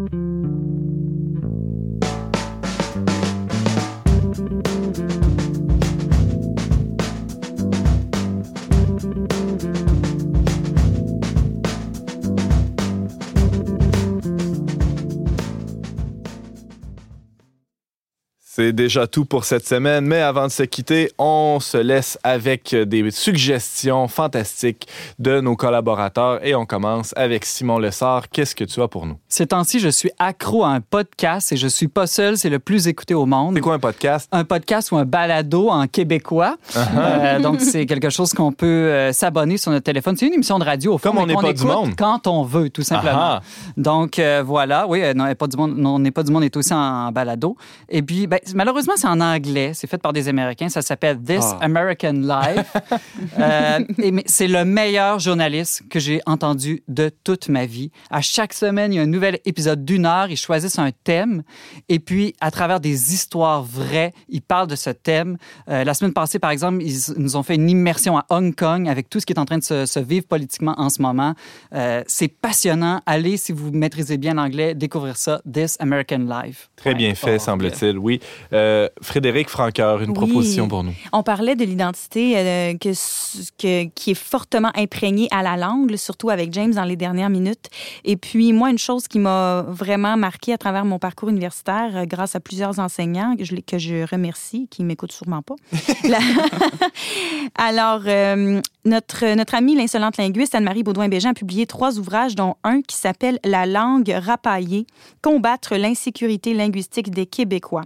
C'est déjà tout pour cette semaine, mais avant de se quitter, on se laisse avec des suggestions fantastiques de nos collaborateurs et on commence avec Simon Lessard. Qu'est-ce que tu as pour nous? Ces temps-ci, je suis accro à un podcast et je suis pas seul, c'est le plus écouté au monde. C'est quoi un podcast? un podcast ou un balado en québécois. Euh, donc, c'est quelque chose qu'on peut euh, s'abonner sur notre téléphone. C'est une émission de radio, au fond, Comme on n'est pas du monde. quand on veut, tout simplement. Ah. Donc, euh, voilà. Oui, non, pas du monde, non, on n'est pas du monde, on est aussi en, balado. Et puis, ben, malheureusement, c'est en anglais. C'est fait par des Américains. Ça s'appelle This Ah. American Life. Euh, c'est le meilleur journaliste que j'ai entendu de toute ma vie. À chaque semaine, il y a un nouvel épisode d'une heure. Ils choisissent un thème. Et puis, à travers des histoires vraies, ils parlent de ce thème. Euh, la semaine passée, par exemple, ils nous ont fait une immersion à Hong Kong avec tout ce qui est en train de se, se vivre politiquement en ce moment. Euh, c'est passionnant. Allez, si vous maîtrisez bien l'anglais, découvrir ça, This American Life. Très bien fait, semble-t-il, oui. Euh, Frédéric Franqueur, une Oui. proposition pour nous. On parlait de l'identité euh, que, que- qui est fortement imprégnée à la langue, surtout avec James dans les dernières minutes. Et puis, moi, une chose qui m'a vraiment marqué à travers mon parcours universitaire, euh, grâce à plusieurs enseignants que je, que je remercie, qui m'écoutent sûrement pas. La- Alors, euh, notre, notre amie l'insolente linguiste Anne-Marie Baudouin-Bégin a publié trois ouvrages, dont un qui s'appelle La langue rapaillée, combattre l'insécurité linguistique des Québécois.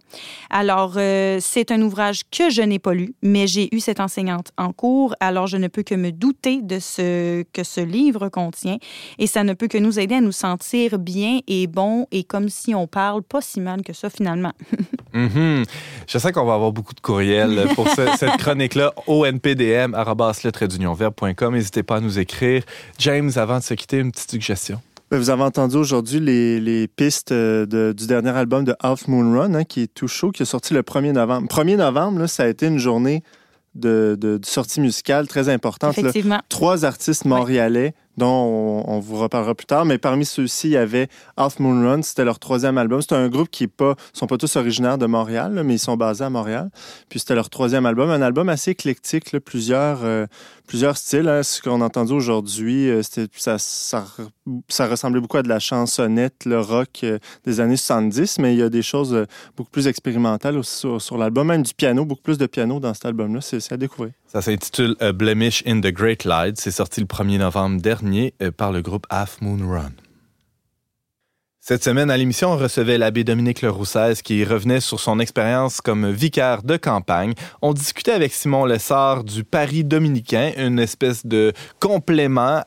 Alors, euh, c'est un ouvrage que je n'ai pas lu, mais j'ai eu cette enseignante en cours, alors je ne peux que me douter de ce que ce livre contient, et ça ne peut que nous aider à nous sentir bien et bon, et comme si on parle pas si mal que ça finalement. Mhm. Je sais qu'on va avoir beaucoup de courriels pour ce- cette chronique-là. onpdm verbe.com. N'hésitez pas à nous écrire. James, avant de se quitter, une petite suggestion. Ben, Vous avez entendu aujourd'hui les, les pistes euh, de- du dernier album de Half Moon Run, hein, qui est tout chaud, qui est sorti le 1er novembre. 1er novembre, là, ça a été une journée de, de- de sortie musicale très importante. là. Effectivement. Trois artistes montréalais, dont on, on vous reparlera plus tard, mais parmi ceux-ci, il y avait Half Moon Run, c'était leur troisième album. C'est un groupe qui pas, sont pas tous originaires de Montréal, là, mais ils sont basés à Montréal. Puis c'était leur troisième album, un album assez éclectique, là, plusieurs, euh, plusieurs styles. hein. Ce qu'on a entendu aujourd'hui, euh, ça, ça, ça ressemblait beaucoup à de la chansonnette, le rock euh, des années 70, mais il y a des choses euh, beaucoup plus expérimentales aussi sur, sur l'album, même du piano, beaucoup plus de piano dans cet album-là. C'est, à découvrir. Ça s'intitule A Blemish in the Great Light. C'est sorti le 1er novembre dernier euh, par le groupe Half Moon Run. Cette semaine, à l'émission, on recevait l'abbé Dominique Leroussaise qui revenait sur son expérience comme vicaire de campagne. On discutait avec Simon Lessard du Paris dominicain, une espèce de complément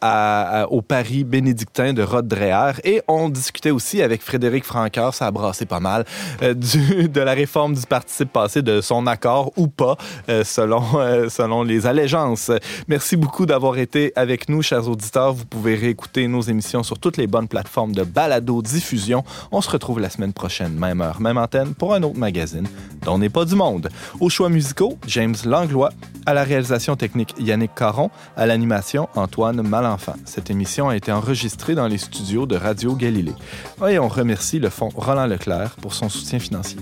au Paris bénédictin de Rod Dreher. Et on discutait aussi avec Frédéric Francoeur, ça a brassé pas mal, euh, de la réforme du participe passé, de son accord ou pas, euh, selon, euh, selon les allégeances. Merci beaucoup d'avoir été avec nous, chers auditeurs. Vous pouvez réécouter nos émissions sur toutes les bonnes plateformes de balado diffusion On se retrouve la semaine prochaine, même heure, même antenne, pour un autre magazine dont n'est pas du monde. Aux choix musicaux, James Langlois, à la réalisation technique Yannick Caron, à l'animation Antoine Malenfant. Cette émission a été enregistrée dans les studios de Radio Galilée. Et on remercie le Fonds Roland Leclerc pour son soutien financier.